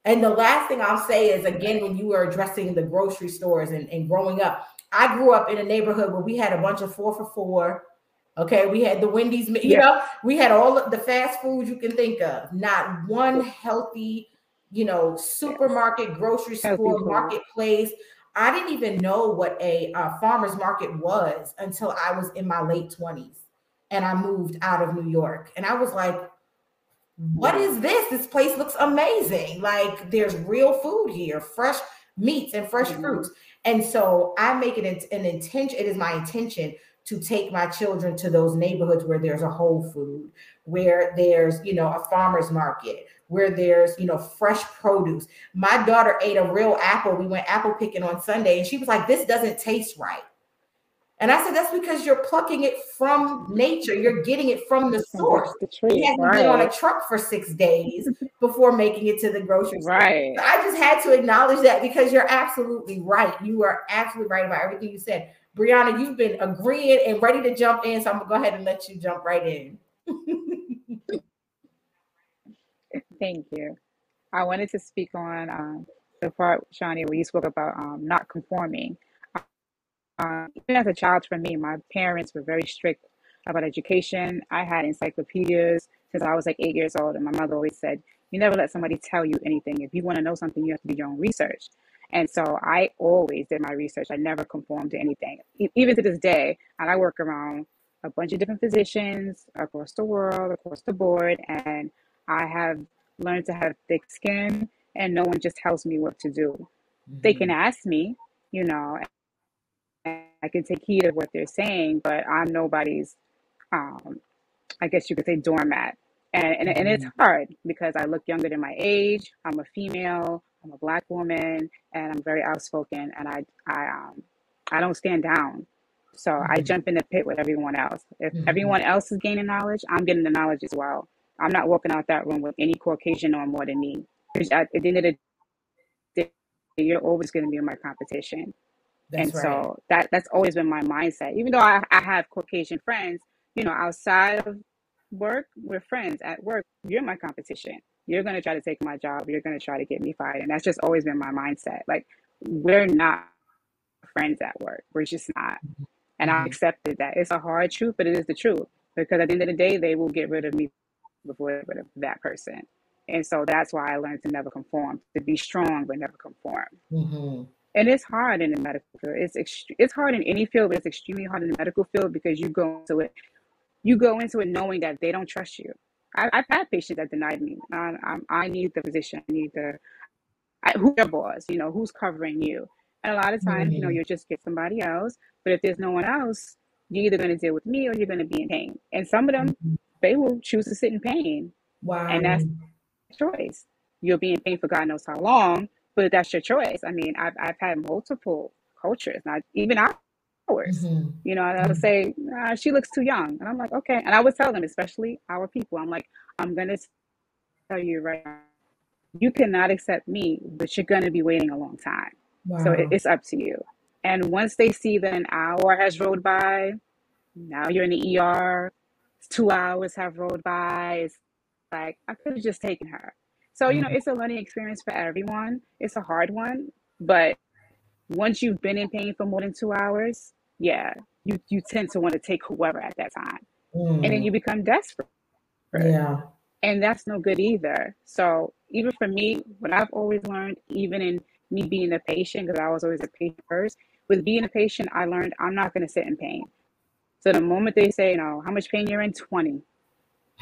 And the last thing I'll say is again, when you were addressing the grocery stores and, and growing up, I grew up in a neighborhood where we had a bunch of four for four. Okay, we had the Wendy's, you yeah. know, we had all the fast food you can think of. Not one healthy, you know, supermarket, grocery store, marketplace. I didn't even know what a uh, farmer's market was until I was in my late 20s and I moved out of New York. And I was like, what is this? This place looks amazing. Like there's real food here, fresh meats and fresh mm-hmm. fruits. And so I make it an intention. It is my intention to take my children to those neighborhoods where there's a Whole Food, where there's, you know, a farmer's market, where there's, you know, fresh produce. My daughter ate a real apple. We went apple picking on Sunday and she was like, this doesn't taste right. And I said, that's because you're plucking it from nature. You're getting it from the source. The tree, you right. been on a truck for six days before making it to the grocery store. Right. So I just had to acknowledge that because you're absolutely right. You are absolutely right about everything you said. Brianna, you've been agreeing and ready to jump in. So I'm gonna go ahead and let you jump right in. Thank you. I wanted to speak on um, the part, Shawnee, where you spoke about um, not conforming. Um, even as a child, for me, my parents were very strict about education. I had encyclopedias since I was like eight years old, and my mother always said, "You never let somebody tell you anything. If you want to know something, you have to do your own research." And so I always did my research. I never conformed to anything, even to this day. And I work around a bunch of different physicians across the world, across the board, and I have learned to have thick skin, and no one just tells me what to do. Mm-hmm. They can ask me, you know, I can take heed of what they're saying, but I'm nobody's, um, I guess you could say, doormat. And, and, and it's mm-hmm. hard because I look younger than my age. I'm a female. I'm a black woman, and I'm very outspoken. And I, I, um, I don't stand down. So mm-hmm. I jump in the pit with everyone else. If mm-hmm. everyone else is gaining knowledge, I'm getting the knowledge as well. I'm not walking out that room with any Caucasian or more than me. At the end of the day, you're always going to be in my competition. That's and right. so that that's always been my mindset. Even though I, I have Caucasian friends, you know, outside of work, we're friends. At work, you're my competition. You're gonna try to take my job. You're gonna try to get me fired, and that's just always been my mindset. Like we're not friends at work. We're just not. And I Mhm. accepted that. It's a hard truth, but it is the truth. Because at the end of the day, they will get rid of me before they get rid of that person. And so that's why I learned to never conform, to be strong but never conform. Mhm. And it's hard in the medical field. It's ext- it's hard in any field, but it's extremely hard in the medical field because you go into it, you go into it knowing that they don't trust you. I, I've had patients that denied me. I, I, I need the physician. I need the I, who's your boss? You know, who's covering you? And a lot of times, you know, Mhm. you'll just get somebody else. But if there's no one else, you're either going to deal with me or you're going to be in pain. And some of them, Mhm. they will choose to sit in pain, Wow. and that's choice. You'll be in pain for God knows how long, but that's your choice. I mean, I've I've had multiple cultures, not even ours. Mhm. You know, I would Mhm. say "Ah, she looks too young, and I'm like, okay. And I would tell them, especially our people, I'm like, I'm gonna tell you right now, you cannot accept me, but you're gonna be waiting a long time. So it, it's up to you. And once they see that an hour has rolled by, now you're in the ER, two hours have rolled by. It's like I could have just taken her. So you know, Mhm. it's a learning experience for everyone. It's a hard one, but once you've been in pain for more than two hours, yeah, you you tend to want to take whoever at that time, and then Mm. you become desperate, Yeah. and that's no good either. So even for me, what I've always learned, even in me being a patient, because I was always a patient first, with being a patient, I learned I'm not going to sit in pain. So the moment they say, you know, how much pain you're in, 20.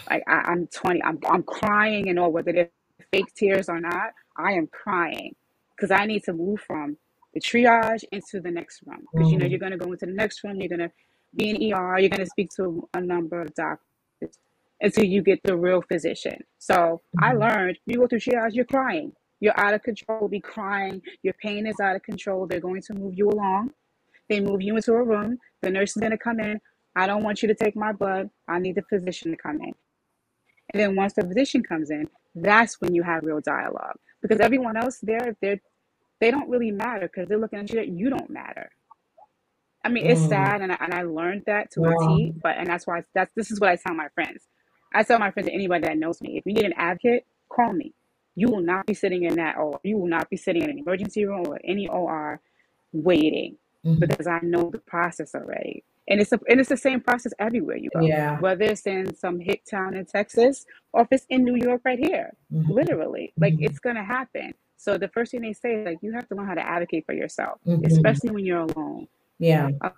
Like I, I'm 20. I'm I'm crying and all, whether they're fake tears or not, I am crying because I need to move from the triage into the next room. Because you know Mm. you're gonna go into the next room, you're gonna be in ER, you're gonna speak to a number of doctors until you get the real physician. So I Mhm. learned you go through triage, you're crying. You're out of control, be crying, your pain is out of control. They're going to move you along. They move you into a room. The nurse is going to come in. I don't want you to take my blood. I need the physician to come in. And then once the physician comes in, that's when you have real dialogue. Because everyone else there, they're they don't really matter because they're looking at you that you don't matter. I mean, it's Mm. sad, and I, and I learned that to a Wow. T. But and that's why that's this is what I tell my friends. I tell my friends anybody that knows me, if you need an advocate, call me. You will not be sitting in that or you will not be sitting in an emergency room or any OR waiting Mhm. because I know the process already. And it's a, and it's the same process everywhere you go, Yeah. whether it's in some hick town in Texas or if it's in New York right here. Mhm. Literally, like Mhm. it's gonna happen. So the first thing they say is like you have to learn how to advocate for yourself, Mhm. especially when you're alone. Yeah. A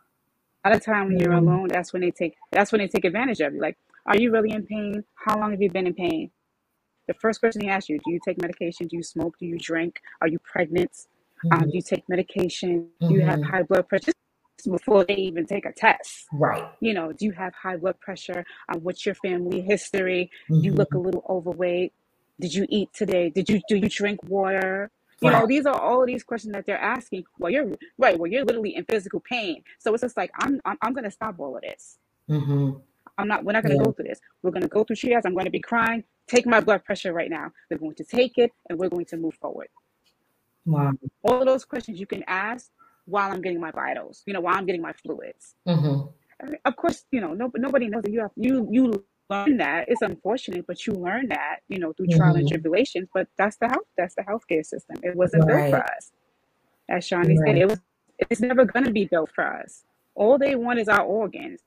lot of time when you're Mhm. alone, that's when they take that's when they take advantage of you. Like, are you really in pain? How long have you been in pain? The first question they ask you: Do you take medication? Do you smoke? Do you drink? Are you pregnant? Um, Mhm. do you take medication? Do you have Mhm. high blood pressure? Just before they even take a test, Right. you know, do you have high blood pressure? Um, what's your family history? You look a Mhm. little overweight. Did you eat today? Did you do you drink water? You know, these are all of these questions that they're asking. Well, you're right. Well, you're literally in physical pain. So it's just like I'm I'm, I'm gonna stop all of this. Mhm. I'm not. We're not gonna Yeah. go through this. We're gonna go through triage. I'm gonna be crying. Take my blood pressure right now. We're going to take it, and we're going to move forward. Wow. All of those questions you can ask while I'm getting my vitals. You know, while I'm getting my fluids. Mhm. I mean, of course, you know, no, nobody knows that you have you you learn that. It's unfortunate, but you learn that, you know, through trial and Mhm. tribulations. But that's the health. That's the healthcare system. It wasn't built for us. As Shawnee said, it was. It's never gonna be built for us. All they want is our organs.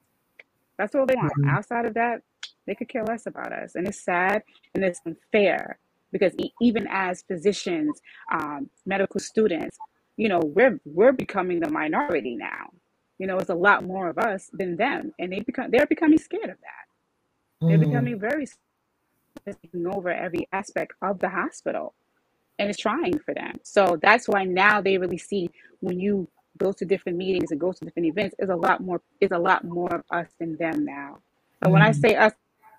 That's all they want. Mhm. Outside of that, they could care less about us, and it's sad and it's unfair because e- even as physicians, um, medical students, you know, we're we're becoming the minority now. You know, it's a lot more of us than them, and they become they're becoming scared of that. They're Mhm. becoming very taking over every aspect of the hospital, and it's trying for them. So that's why now they really see when you go to different meetings and go to different events, is a lot more is a lot more of us than them now. And when I Mhm. say us,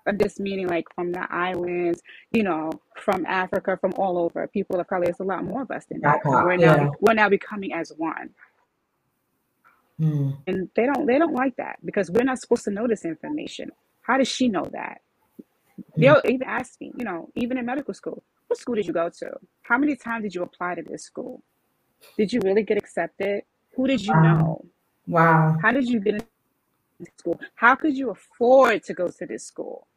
I'm just meaning like from the islands, you know, from Africa, from all over, people of color. It's a lot more of us than that. BIPOC. We're now Yeah. we're now becoming as one, Mm. and they don't they don't like that because we're not supposed to know this information. How does she know that? Mm. They'll even ask me, you know, even in medical school, what school did you go to? How many times did you apply to this school? Did you really get accepted? Who did you Wow. know? Wow. How did you get into school? How could you afford to go to this school?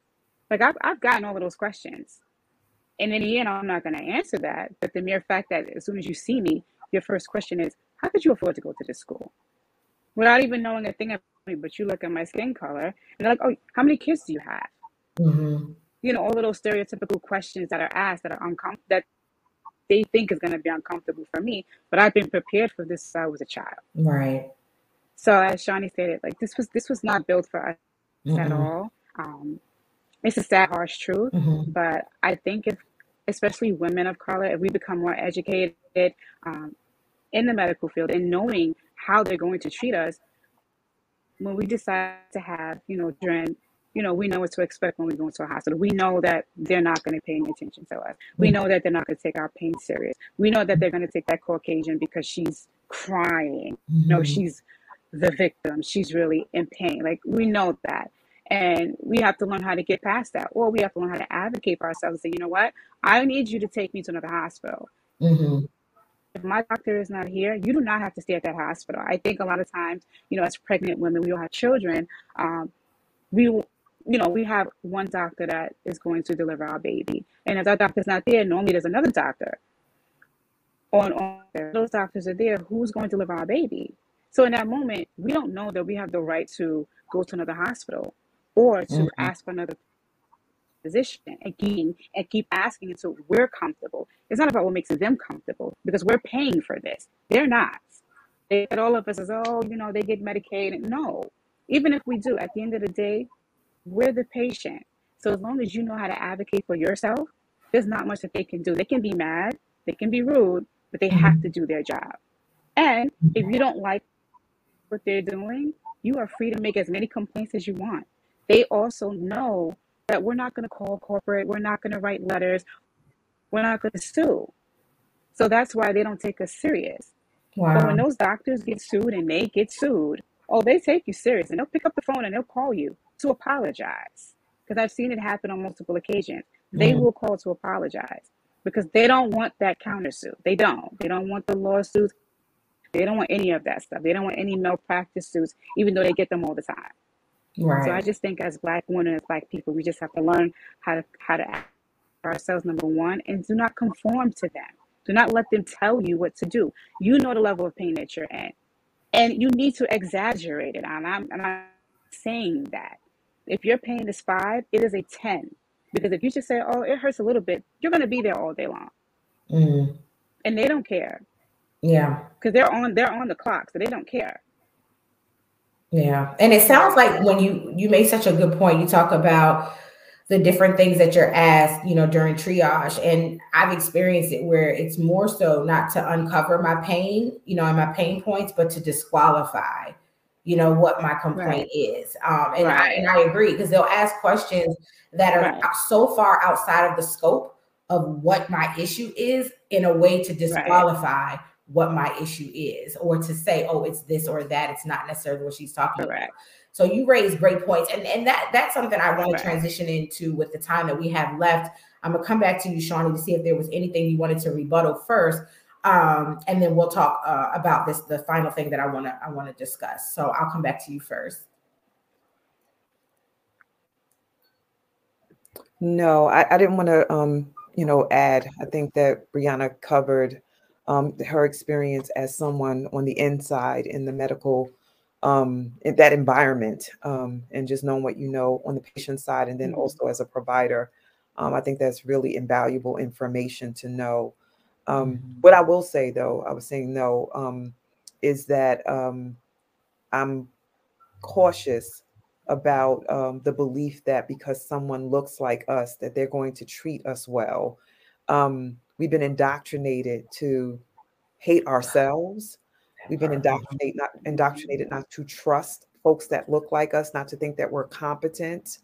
Like I've I've gotten all of those questions. And in the end, I'm not going to answer that. But the mere fact that as soon as you see me, your first question is, how could you afford to go to this school? Without even knowing a thing about me, but you look at my skin color and they're like, oh, how many kids do you have? Mm-hmm. You know, all of those stereotypical questions that are asked that are uncomfortable, that they think is going to be uncomfortable for me, but I've been prepared for this since I was a child. Right. So as Shawnee stated, like this was this was not built for us at Mm-hmm. all. Um, it's a sad, harsh truth, Mm-hmm. but I think if, especially women of color, if we become more educated um, in the medical field and knowing how they're going to treat us, when we decide to have, you know, during you know, we know what to expect when we go into a hospital. We know that they're not going to pay any attention to us. We know that they're not going to take our pain serious. We know that they're going to take that Caucasian because she's crying. No, Mhm. she's the victim. She's really in pain. Like we know that. And we have to learn how to get past that. Or we have to learn how to advocate for ourselves and say, you know what? I need you to take me to another hospital. Mm-hmm. If my doctor is not here, you do not have to stay at that hospital. I think a lot of times, you know, as pregnant women, we all have children. Um, we, will- you know, we have one doctor that is going to deliver our baby. And if that doctor's not there, normally there's another doctor. On, on those doctors are there, who's going to deliver our baby? So in that moment, we don't know that we have the right to go to another hospital or to Mhm. ask for another physician again and keep asking until we're comfortable. It's not about what makes them comfortable because we're paying for this. They're not. They at all of us as oh, you know, they get medicated. No. Even if we do, at the end of the day, we're the patient. So as long as you know how to advocate for yourself, there's not much that they can do. They can be mad, they can be rude, but they have to do their job. And if you don't like what they're doing, you are free to make as many complaints as you want. They also know that we're not going to call corporate, we're not going to write letters, we're not going to sue. So that's why they don't take us serious. But when those doctors get sued and they get sued, oh, they take you serious and they'll pick up the phone and they'll call you to apologize. Because I've seen it happen on multiple occasions. They Mhm. will call to apologize because they don't want that countersuit. They don't. They don't want the lawsuits. They don't want any of that stuff. They don't want any malpractice suits, even though they get them all the time. So I Right. just think as black women, as black people, we just have to learn how to how to act for ourselves, number one, and do not conform to them. Do not let them tell you what to do. You know the level of pain that you're in. And you need to exaggerate it. And I'm, and I'm saying that. If your pain is five, it is a 10. Because if you just say, oh, it hurts a little bit, you're going to be there all day long. Mm. And they don't care Yeah. because they're on, they're on the clock. So they don't care. Yeah. And it sounds like when you you made such a good point, you talk about the different things that you're asked, you know, during triage. And I've experienced it where it's more so not to uncover my pain, you know, and my pain points, but to disqualify, you know, what my complaint is. Um, and, I, and I agree because they'll ask questions that are Right. so far outside of the scope of what my issue is in a way to disqualify what my issue is or to say, oh, it's this or that. It's not necessarily what she's talking about. So you raise great points, and and that that's something I want Right. to transition into with the time that we have left. I'm gonna come back to you, Shawnee, to see if there was anything you wanted to rebuttal first, um, and then we'll talk uh, about this the final thing that I want to I want to discuss. So I'll come back to you first. No, I, I didn't want to, um, you know, add. I think that Brianna covered um, her experience as someone on the inside in the medical, um, in that environment, um, and just knowing what you know on the patient side, and then Mhm. also as a provider. Um, I think that's really invaluable information to know. Um, Mhm. what I will say, though, I was saying no, um, is that um, I'm cautious about um, the belief that because someone looks like us that they're going to treat us well um, we've been indoctrinated to hate ourselves we've been indoctrinated not indoctrinated not to trust folks that look like us not to think that we're competent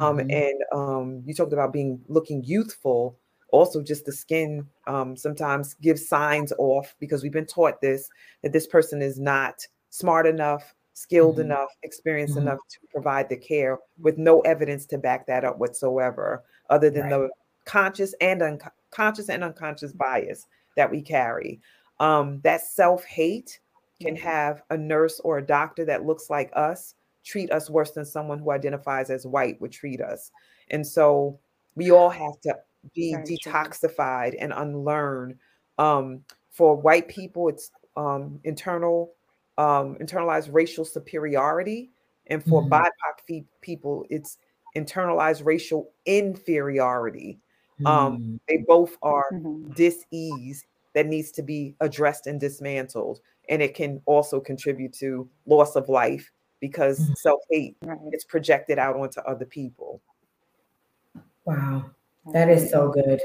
um, Mhm. and um, you talked about being looking youthful also just the skin um, sometimes gives signs off because we've been taught this that this person is not smart enough skilled Mhm. enough experienced Mhm. enough to provide the care with no evidence to back that up whatsoever other than Right. the conscious and unconscious and unconscious bias that we carry um, that self-hate can Mhm. have a nurse or a doctor that looks like us treat us worse than someone who identifies as white would treat us and so we all have to be Very true. detoxified and unlearn um, for white people it's um, internal um, internalized racial superiority, and for mm-hmm. BIPOC people, it's internalized racial inferiority. Um, mm-hmm. they both are mm-hmm. dis-ease that needs to be addressed and dismantled, and it can also contribute to loss of life because mm-hmm. self-hate right. is projected out onto other people. Wow, that is so good.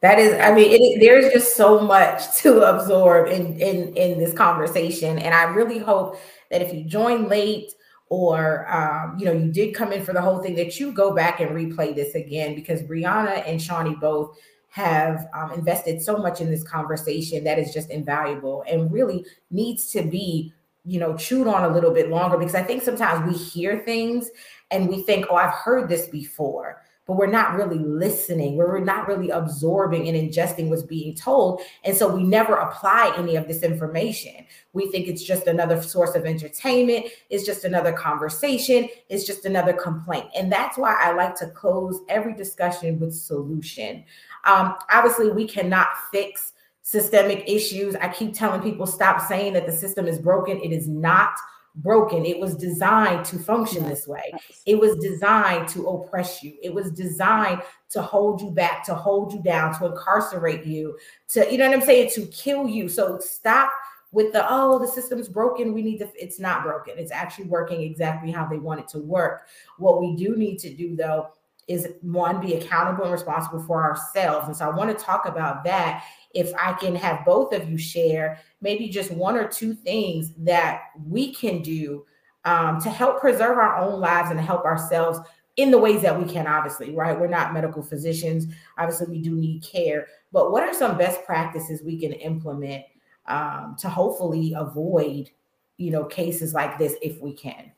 That is, I mean, it, there's just so much to absorb in, in in this conversation, and I really hope that if you join late or um, you know you did come in for the whole thing, that you go back and replay this again because Brianna and Shawnee both have um, invested so much in this conversation that is just invaluable and really needs to be you know chewed on a little bit longer because I think sometimes we hear things and we think, oh, I've heard this before but we're not really listening. We're not really absorbing and ingesting what's being told. And so we never apply any of this information. We think it's just another source of entertainment, it's just another conversation, it's just another complaint. And that's why I like to close every discussion with solution. Um, obviously, we cannot fix systemic issues. I keep telling people stop saying that the system is broken. It is not broken. It was designed to function this way. It was designed to oppress you. It was designed to hold you back, to hold you down, to incarcerate you, to, you know what I'm saying, to kill you. So stop with the, oh, the system's broken. We need to, it's not broken. It's actually working exactly how they want it to work. What we do need to do, though, is one, be accountable and responsible for ourselves. And so I want to talk about that. If I can have both of you share maybe just one or two things that we can do um, to help preserve our own lives and help ourselves in the ways that we can, obviously, right? We're not medical physicians. Obviously, we do need care. But what are some best practices we can implement um, to hopefully avoid, you know, cases like this if we can?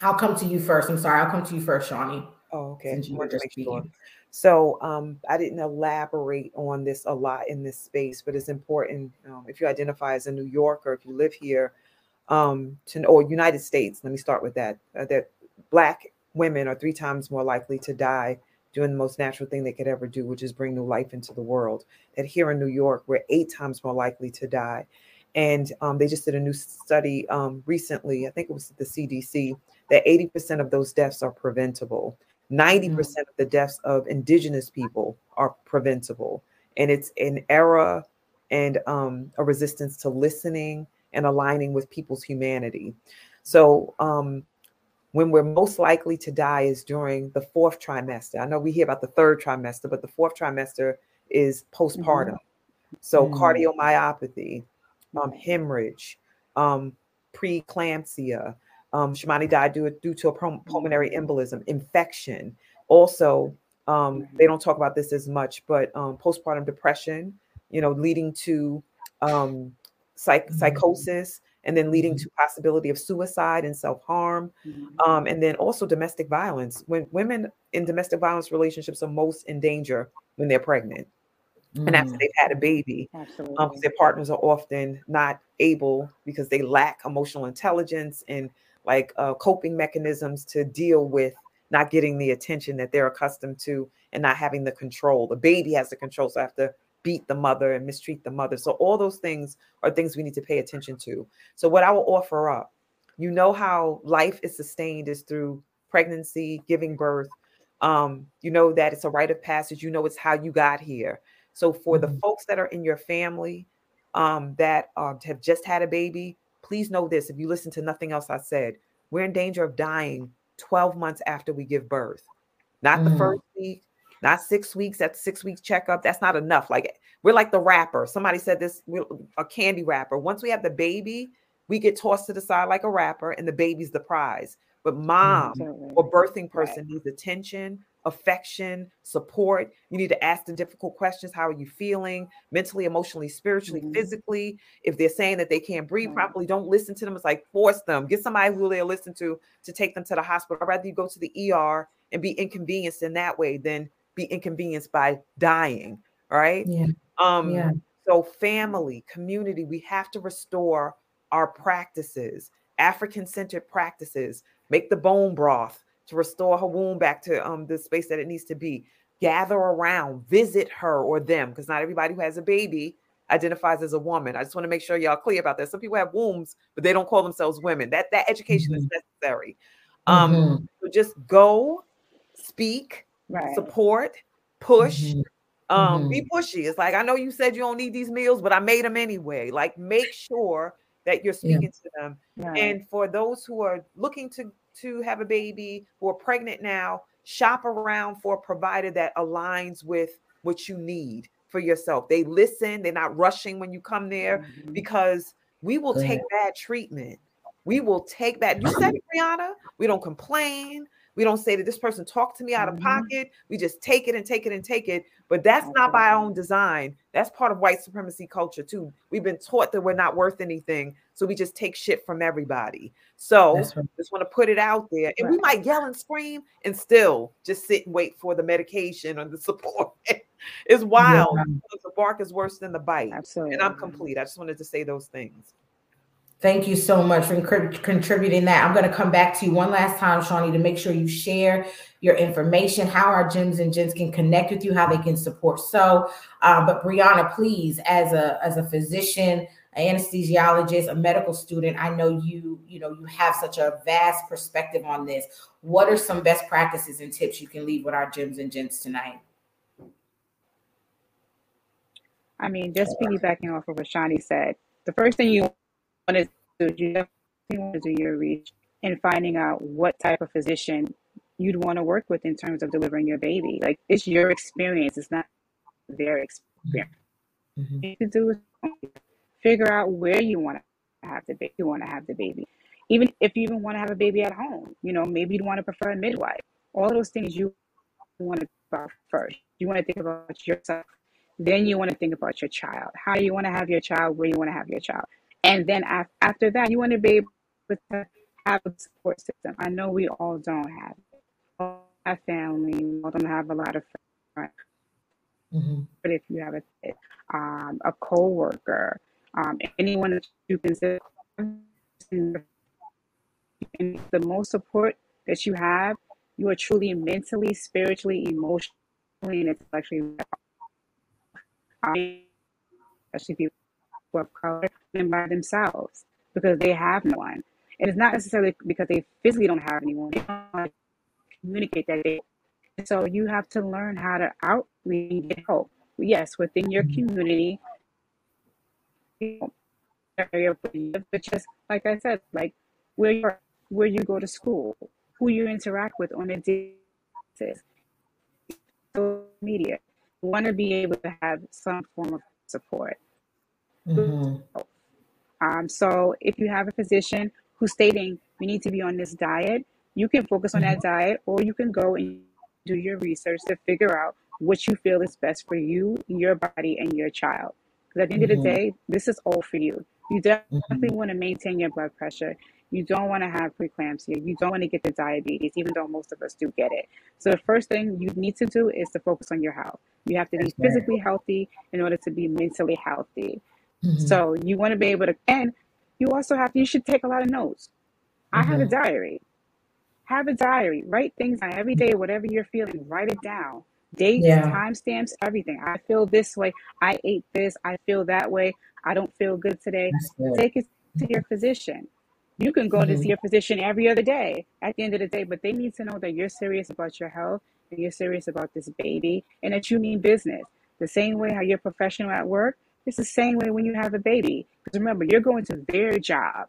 I'll come to you first. I'm sorry. I'll come to you first, Shawnee. Oh, okay. Since you were just sure. So um, I didn't elaborate on this a lot in this space, but it's important um, if you identify as a New Yorker, if you live here, um, to or United States. Let me start with that. Uh, that Black women are three times more likely to die doing the most natural thing they could ever do, which is bring new life into the world. That here in New York, we're eight times more likely to die. And um, they just did a new study um, recently, I think it was the CDC, that 80% of those deaths are preventable. 90% mm-hmm. of the deaths of indigenous people are preventable. And it's an era and um, a resistance to listening and aligning with people's humanity. So, um, when we're most likely to die is during the fourth trimester. I know we hear about the third trimester, but the fourth trimester is postpartum. Mm-hmm. So, mm-hmm. cardiomyopathy, um, hemorrhage, um, preeclampsia, um, Shamony died due, due to a pulmonary embolism, infection. Also, um, they don't talk about this as much, but um, postpartum depression, you know, leading to um, psych- mm-hmm. psychosis and then leading to mm-hmm. possibility of suicide and self-harm mm-hmm. um, and then also domestic violence when women in domestic violence relationships are most in danger when they're pregnant mm. and after mm. they've had a baby um, their partners are often not able because they lack emotional intelligence and like uh, coping mechanisms to deal with not getting the attention that they're accustomed to and not having the control. The baby has the control, so I have to beat the mother and mistreat the mother. So all those things are things we need to pay attention to. So what I will offer up, you know how life is sustained is through pregnancy, giving birth. Um, you know that it's a rite of passage. You know it's how you got here. So for mm-hmm. the folks that are in your family um, that uh, have just had a baby, please know this if you listen to nothing else I said, we're in danger of dying 12 months after we give birth. Not mm. the first week, not six weeks at six weeks checkup. That's not enough. Like we're like the wrapper. Somebody said this a candy wrapper. Once we have the baby, we get tossed to the side like a wrapper, and the baby's the prize. But mom mm-hmm. or birthing person right. needs attention, affection, support. You need to ask the difficult questions. How are you feeling mentally, emotionally, spiritually, mm-hmm. physically? If they're saying that they can't breathe mm-hmm. properly, don't listen to them. It's like force them. Get somebody who they'll listen to to take them to the hospital. I'd rather you go to the ER and be inconvenienced in that way than be inconvenienced by dying. Right. Yeah. Um, yeah. So, family, community, we have to restore our practices, African centered practices, make the bone broth, to restore her womb back to um the space that it needs to be. Gather around, visit her or them, because not everybody who has a baby identifies as a woman. I just want to make sure y'all clear about that. Some people have wombs, but they don't call themselves women. That that education mm-hmm. is necessary. Um, mm-hmm. so just go, speak, right. support, push. Mm-hmm. Um, mm-hmm. be pushy. It's like I know you said you don't need these meals, but I made them anyway. Like make sure that you're speaking yeah. to them. Right. And for those who are looking to to have a baby, who are pregnant now, shop around for a provider that aligns with what you need for yourself. They listen, they're not rushing when you come there mm-hmm. because we will take bad treatment. We will take that. You said it, Brianna. We don't complain. We don't say that this person talked to me out of mm-hmm. pocket. We just take it and take it and take it. But that's not by our own design. That's part of white supremacy culture too. We've been taught that we're not worth anything. So we just take shit from everybody. So right. just want to put it out there. And right. we might yell and scream and still just sit and wait for the medication or the support. it's wild. Yeah. The bark is worse than the bite. Absolutely. And I'm complete. I just wanted to say those things. Thank you so much for contributing that. I'm going to come back to you one last time, Shawnee, to make sure you share your information, how our gems and gents can connect with you, how they can support. So, uh, but Brianna, please, as a as a physician, an anesthesiologist, a medical student, I know you you know you have such a vast perspective on this. What are some best practices and tips you can leave with our gems and gents tonight? I mean, just piggybacking off of what Shawnee said, the first thing you want to do, you definitely want to do your reach and finding out what type of physician you'd want to work with in terms of delivering your baby. Like it's your experience, it's not their experience. Mm-hmm. You can do is figure out where you want to have the baby. You want to have the baby, even if you even want to have a baby at home. You know, maybe you'd want to prefer a midwife. All those things you want to about first. You want to think about yourself. Then you want to think about your child. How you want to have your child. Where you want to have your child. And then after that, you want to be able to have a support system. I know we all don't have it. Family, we all don't have a lot of friends. Mm-hmm. But if you have a um, a coworker, um, anyone that you consider the most support that you have, you are truly mentally, spiritually, emotionally, and intellectually, especially people of color and by themselves because they have no one. And it's not necessarily because they physically don't have anyone. They don't communicate that they. So you have to learn how to outreach get help. Yes, within your mm-hmm. community, but just like I said, like where you where you go to school, who you interact with on a daily basis, social media. You want to be able to have some form of support. Mm-hmm. Um, so if you have a physician who's stating you need to be on this diet, you can focus on that mm-hmm. diet, or you can go and do your research to figure out what you feel is best for you, your body, and your child. Because at the end mm-hmm. of the mm-hmm. day, this is all for you. You definitely mm-hmm. want to maintain your blood pressure. You don't want to have preeclampsia. You don't want to get the diabetes, even though most of us do get it. So the first thing you need to do is to focus on your health. You have to be physically healthy in order to be mentally healthy. Mm-hmm. So you want to be able to, and you also have, you should take a lot of notes. Mm-hmm. I have a mm-hmm. diary. Have a diary. Write things down every day, whatever you're feeling, write it down. Dates, yeah. timestamps, everything. I feel this way. I ate this. I feel that way. I don't feel good today. Good. Take it to your physician. You can go mm-hmm. to see your physician every other day at the end of the day, but they need to know that you're serious about your health and you're serious about this baby and that you mean business. The same way how you're professional at work, it's the same way when you have a baby. Because remember, you're going to their job.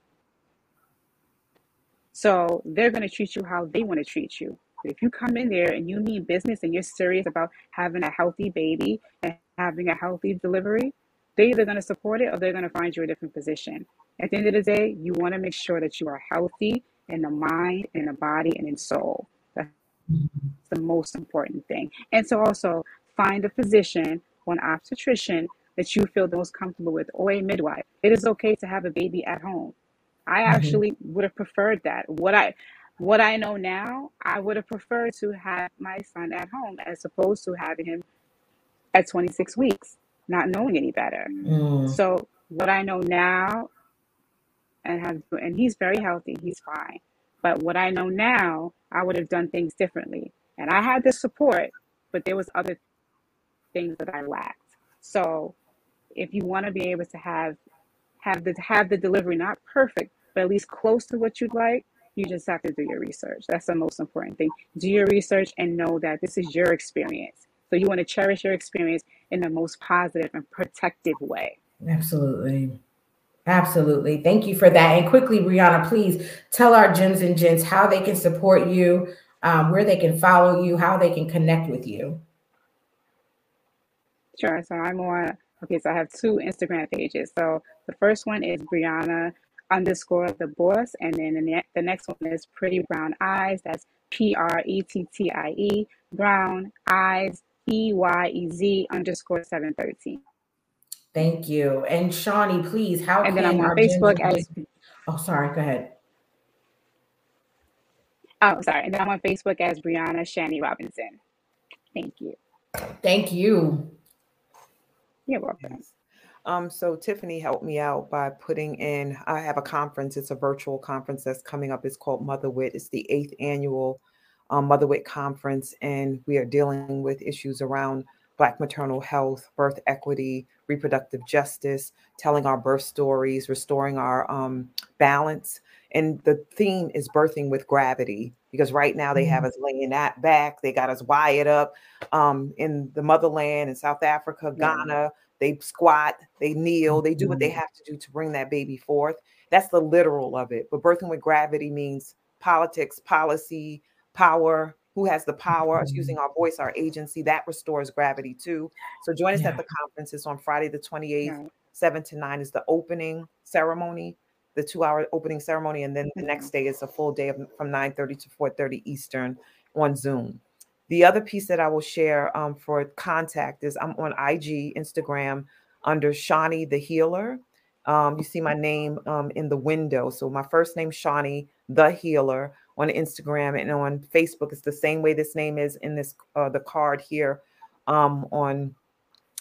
So they're going to treat you how they want to treat you. If you come in there and you mean business and you're serious about having a healthy baby and having a healthy delivery, they're either going to support it or they're going to find you a different position. At the end of the day, you want to make sure that you are healthy in the mind, in the body, and in soul. That's the most important thing. And so also find a physician an obstetrician that you feel the most comfortable with or a midwife. It is okay to have a baby at home. I mm-hmm. actually would have preferred that. What I what I know now, I would have preferred to have my son at home as opposed to having him at 26 weeks, not knowing any better. Mm. So what I know now and have and he's very healthy, he's fine. But what I know now, I would have done things differently. And I had the support, but there was other things that I lacked. So if you want to be able to have have the have the delivery not perfect, but at least close to what you'd like, you just have to do your research. That's the most important thing. Do your research and know that this is your experience. So you want to cherish your experience in the most positive and protective way. Absolutely. Absolutely. Thank you for that. And quickly, Brianna, please tell our gems and gents how they can support you, um, where they can follow you, how they can connect with you. Sure. So I'm on, okay, so I have two Instagram pages. So the first one is Brianna underscore the boss. And then the, ne- the next one is Pretty Brown Eyes. That's P R E T T I E, Brown Eyes, E Y E Z underscore 713. Thank you. And Shawnee, please, how And can then I'm on Facebook as, Oh, sorry. Go ahead. oh, sorry. And then I'm on Facebook as Brianna Shani Robinson. Thank you. Thank you. You're welcome. Yes. Um, so Tiffany helped me out by putting in, I have a conference, it's a virtual conference that's coming up. It's called Motherwit. It's the eighth annual um, Motherwit conference, and we are dealing with issues around Black maternal health, birth equity, reproductive justice, telling our birth stories, restoring our um, balance. And the theme is birthing with gravity because right now they have us laying that back. They got us wired up um, in the motherland in South Africa, Yeah. Ghana. They squat, they kneel, they do what they Mhm. have to do to bring that baby forth. That's the literal of it. But birthing with gravity means politics, policy, power. Who has the power? Mhm. using our voice, our agency, that restores gravity too. So join us Yeah. at the conference. It's on Friday the 28th, Right. 7 to 9 is the opening ceremony, the two hour opening ceremony. And then the next day is a full day of, from 9.30 to 4.30 Eastern on Zoom. The other piece that I will share um, for contact is I'm on IG, Instagram under Shawnee the Healer. Um, you see my name um, in the window. So my first name, Shawnee the Healer, on Instagram and on Facebook. It's the same way this name is in this uh, the card here um, on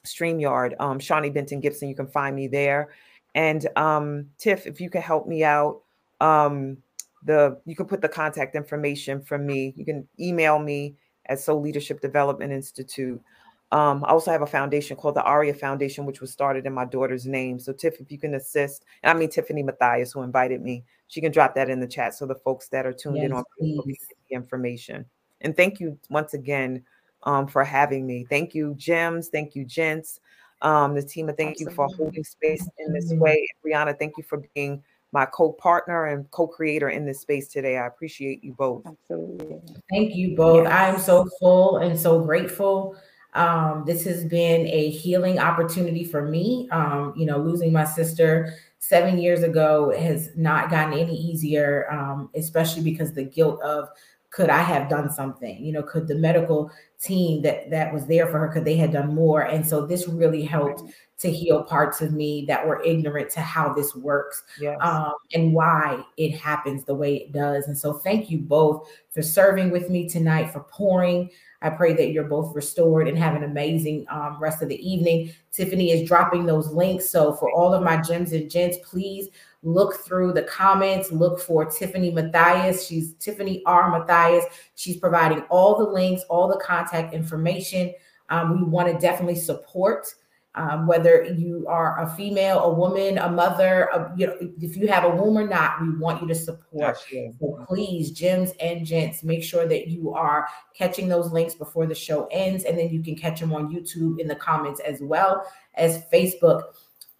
StreamYard. Um, Shawnee Benton Gibson, you can find me there. And um, Tiff, if you can help me out, um, the you can put the contact information from me. You can email me at Soul Leadership Development Institute. Um, I also have a foundation called the ARIA Foundation, which was started in my daughter's name. So, Tiff, if you can assist, and I mean Tiffany Matthias, who invited me, she can drop that in the chat so the folks that are tuned in on Facebook can get the information. And thank you once again um, for having me. Thank you, Gems. Thank you, Gents. Um, the team, thank you for holding space in this Absolutely. way. And Brianna, thank you for being my co-partner and co-creator in this space today. I appreciate you both. Absolutely. Thank you both. I am so full and so grateful. Um, this has been a healing opportunity for me. Um, you know, losing my sister seven years ago has not gotten any easier, um, especially because the guilt of could I have done something? You know, could the medical team that that was there for her could they have done more? And so this really helped Right. to heal parts of me that were ignorant to how this works Yes. um, and why it happens the way it does. And so, thank you both for serving with me tonight, for pouring. I pray that you're both restored and have an amazing um, rest of the evening. Tiffany is dropping those links. So, for all of my gems and gents, please look through the comments. Look for Tiffany Matthias. She's Tiffany R. Matthias. She's providing all the links, all the contact information. Um, we want to definitely support um, whether you are a female, a woman, a mother, a, you know, if you have a womb or not, we want you to support. So please, gems and gents, make sure that you are catching those links before the show ends, and then you can catch them on YouTube in the comments as well as Facebook.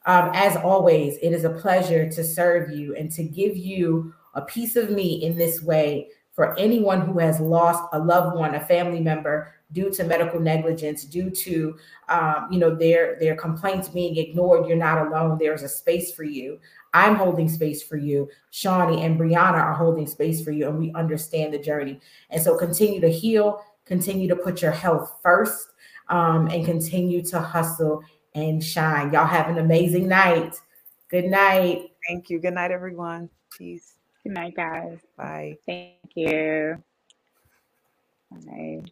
Um, as always, it is a pleasure to serve you and to give you a piece of me in this way for anyone who has lost a loved one, a family member due to medical negligence, due to um, you know their their complaints being ignored. You're not alone. There's a space for you. I'm holding space for you. Shawnee and Brianna are holding space for you, and we understand the journey. And so continue to heal, continue to put your health first, um, and continue to hustle and shine. Y'all have an amazing night. Good night. Thank you. Good night, everyone. Peace. Good night, guys. Bye. Thank you. Bye.